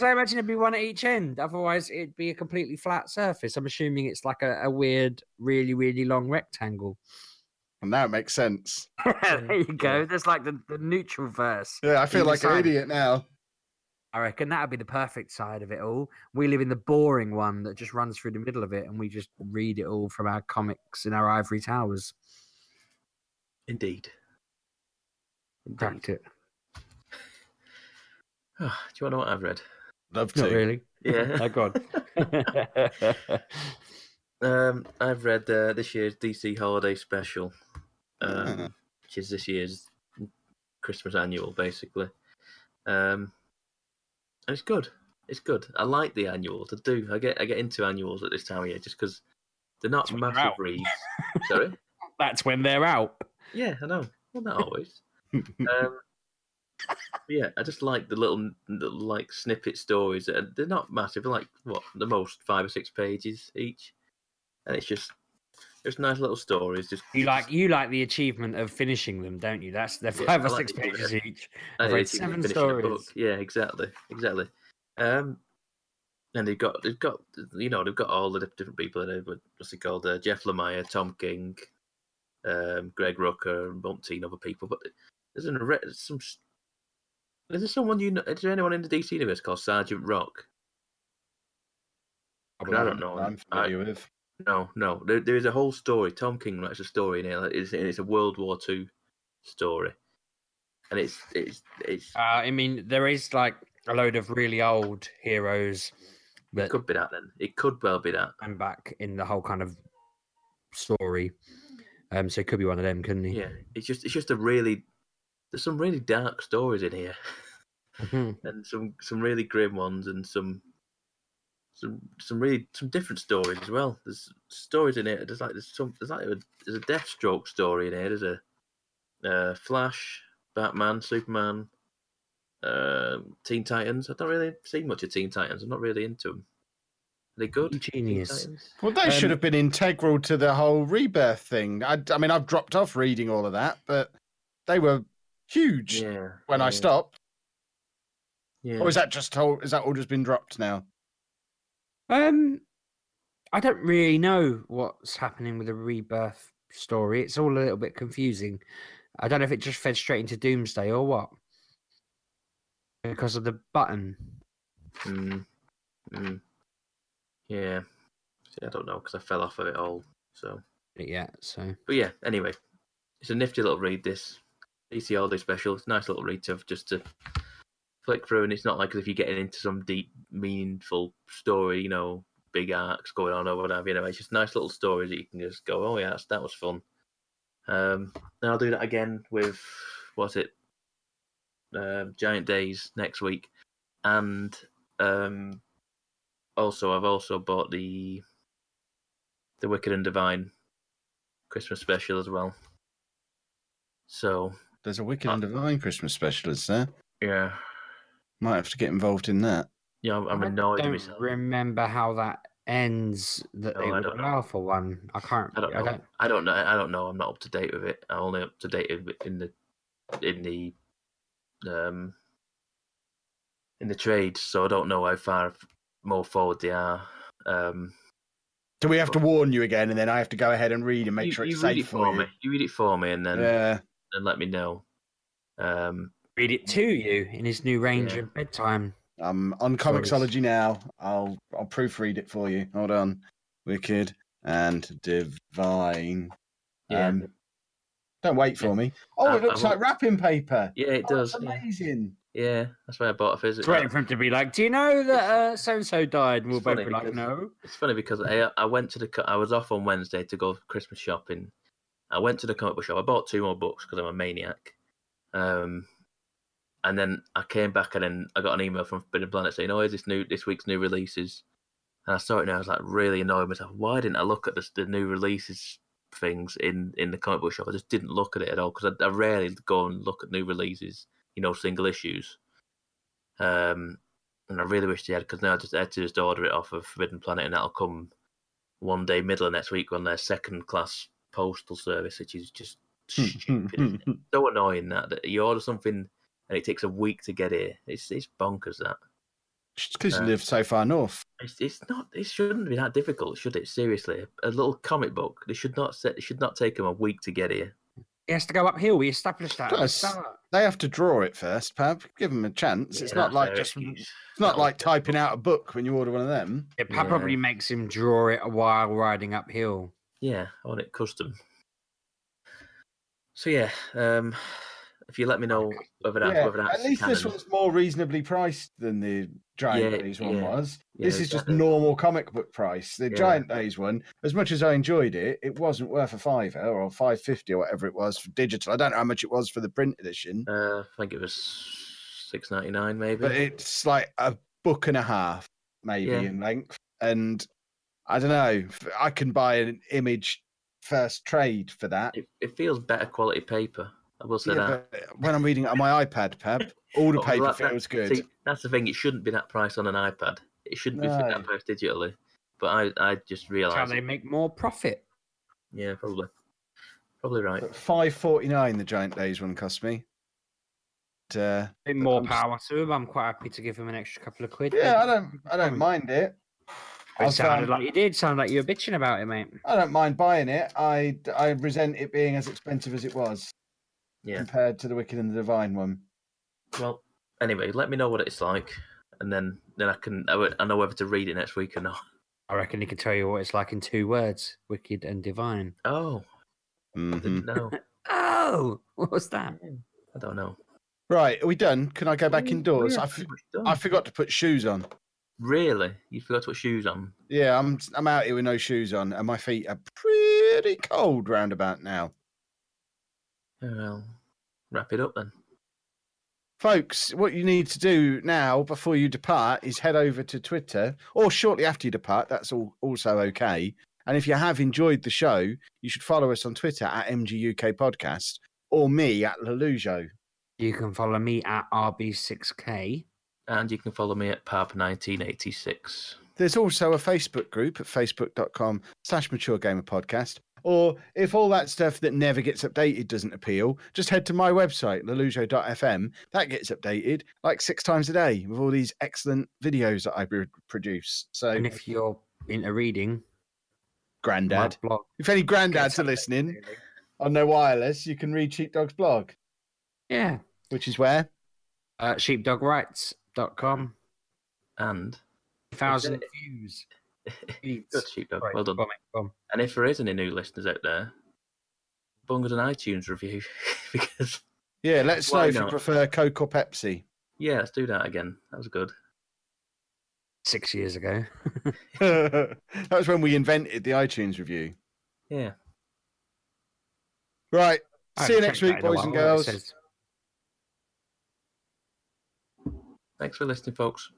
So I imagine it'd be one at each end. Otherwise, it'd be a completely flat surface. I'm assuming it's like a, a weird, really, really long rectangle. And now it makes sense. there you go. There's like the, the neutral verse. Yeah, I feel like an idiot now. I reckon that would be the perfect side of it all. We live in the boring one that just runs through the middle of it, and we just read it all from our comics in our ivory towers. Indeed. Indeed. Cracked it. Ah, do you want to know what I've read? Love Not to. really. Yeah. oh God. Um, I've read uh, this year's DC Holiday Special, um, Ah. which is this year's Christmas annual, basically. Um, and it's good. It's good. I like the annuals. I do. I get I get into annuals at this time of year just because they're not That's massive reads. Sorry. That's when they're out. Yeah, I know. Well, not always. um, yeah, I just like the little, little like snippet stories. They're not massive. They're like what the most five or six pages each, and it's just just nice little stories. Just You like you like the achievement of finishing them, don't you? That's they're five I or like six the- pages each. I I've read seven finishing book. stories. Yeah, exactly, exactly. Um, and they've got they've got you know they've got all the different people in it. but What's it called? Uh, Jeff Lemire, Tom King, um, Greg Rucka, and umpteen other people. But there's an, re- some. Is there someone you know? Is there anyone in the DC universe called Sergeant Rock? I don't know. I'm familiar with. No, no. There, there is a whole story. Tom King writes a story in here. and It's a World War Two story, and it's it's it's. Uh, I mean, there is like a load of really old heroes that It could be that then. It could well be that. I'm back in the whole kind of story. Um, so it could be one of them, couldn't he? Yeah, it's just it's just a really there's some really dark stories in here, and some some really grim ones, and some some some really some different stories as well. There's stories in it. There's like there's some there's like a, there's a Deathstroke story in here. There's a uh, Flash, Batman, Superman, um Teen Titans. I don't really see much of Teen Titans. I'm not really into them. Are they good? Genius. Well, they should Um, have been integral to the whole rebirth thing. I, I mean, I've dropped off reading all of that, but they were huge Yeah. when I stopped. Yeah. Or is that just whole, is that all just been dropped now? Um, I don't really know what's happening with the rebirth story. It's all a little bit confusing. I don't know if it just fed straight into Doomsday or what. Because of the button. Mm. Mm. Yeah. See, I don't know because I fell off of it all. So, Yeah, so but yeah. Anyway, it's a nifty little read. This Holiday Special. It's a nice little read to just to flick through, and it's not like as if you're getting into some deep, meaningful story. You know, big arcs going on or whatever. You know, it's just nice little stories that you can just go, oh yeah, that's, that was fun. Um, and I'll do that again with what's it? Uh, Giant Days next week, and um, also I've also bought the the Wicked and Divine Christmas special as well. So There's a Wicked Uh, and Divine Christmas special, is there? yeah, Might have to get involved in that. yeah, I'm, I'm I annoyed with don't myself. remember how that ends that Oh, they I would allow for one. I can't. I don't know. I don't, know. I don't know. I'm not up to date with it. I'm only up to date in the in the um in the trade, so I don't know how far more forward they are. Um, Do we have to warn you again, and then I have to go ahead and read and make you, sure it's you read safe it for for you? me. You read it for me, and then Yeah. and let me know. Um, read it to you in his new range Yeah. of bedtime. I'm on Sorry. Comixology now. I'll I'll proofread it for you. Hold on. Wicked and Divine. yeah, Um, don't wait for Yeah. me. Oh, I- it looks I like wrapping paper. yeah, it Oh, does. that's Yeah. amazing. yeah, that's why I bought a It's physical. waiting for him to be like, "Do you know that uh, so and so died?" And we'll It's both funny be like, because- "No." It's funny because I I went to the I was off on Wednesday to go Christmas shopping. I went to the comic book shop. I bought two more books because I'm a maniac. Um, and then I came back and then I got an email from Forbidden Planet saying, "Oh, is this new this week's new releases?" And I saw it and I was like really annoyed myself. Why didn't I look at the, the new releases things in in the comic book shop? I just didn't look at it at all because I, I rarely go and look at new releases, you know, single issues. Um, and I really wish they had because now I just had to just order it off of Forbidden Planet, and that'll come one day middle of next week on their second class postal service, which is just stupid. isn't it? so annoying that, that you order something and it takes a week to get here. It's it's bonkers that. Just because you Uh, live so far north. It's, it's not. It shouldn't be that difficult, should it? Seriously, a little comic book. They should not. Set, it should not take them a week to get here. He has to go uphill. We established that. at the Does. start. They have to draw it first, Pab. Give them a chance. it's not like just. excuse. It's not That'll- like typing out a book when you order one of them. It Yeah. probably makes him draw it while riding uphill. Yeah, I want it custom. So yeah, um, if you let me know whether that's Yeah, whether that's at least this one's more reasonably priced than the Giant Yeah, Days one yeah. was. This is just normal comic book price. The. Giant Days one, as much as I enjoyed it, it wasn't worth a fiver or five fifty or whatever it was for digital. I don't know how much it was for the print edition, Uh, I think it was six ninety nine, maybe. but it's like a book and a half, maybe in length. And I don't know. I can buy an image first trade for that. It, it feels better quality paper. I will say Yeah, that. when I'm reading on my iPad, Pab, all the Oh, well, paper that- that- feels good. See, that's the thing. It shouldn't be that price on an iPad. It shouldn't be No. that price digitally. But I, I just That's how realised. they make more profit. Yeah, probably. Probably right. But five forty nine the Giant Days one cost me. But, uh, bit more I'm s- power to him. I'm quite happy to give him an extra couple of quid. yeah, I don't, I don't mind it. It I've, sounded um, like you did. Sound like you were bitching about it, mate. I don't mind buying it. I, I resent it being as expensive as it was Yeah. compared to the Wicked and the Divine one. Well, anyway, let me know what it's like, and then then I can I, I know whether to read it next week or not. I reckon he can tell you what it's like in two words: wicked and divine. Oh, Mhm. didn't know. Oh, what was that? I don't know. Right, are we done? Can I go back indoors? yeah, I, f- pretty much done. I forgot to put shoes on. Really? You forgot to put shoes on? Yeah, I'm I'm out here with no shoes on, and my feet are pretty cold round about now. Well, wrap it up then. Folks, what you need to do now before you depart is head over to Twitter, or shortly after you depart. That's all also okay. And if you have enjoyed the show, you should follow us on Twitter at MGUK Podcast or me at Lelujo. You can follow me at RB6K. And you can follow me at Pap1986. There's also a Facebook group at facebook.com slash mature gamer podcast. Or if all that stuff that never gets updated doesn't appeal, just head to my website, lelujo.fm. That gets updated like six times a day with all these excellent videos that I produce. So, And if you're into reading, my granddad, blog. if any granddads are listening daily. on their wireless, you can read Sheepdog's blog, Yeah. which is where? Uh, sheepdogwrites.com. And Thousand views. Good sheepdog. Right, Well done. go on, go on. And if there is any new listeners out there, bung us an iTunes review because Yeah, let us know Why if you prefer Coke or Pepsi. yeah, let's do that again. That was good. Six years ago. that was when we invented the iTunes review. Yeah. Right. I See you next week, that in a boys and while, what it girls. Thanks for listening, folks.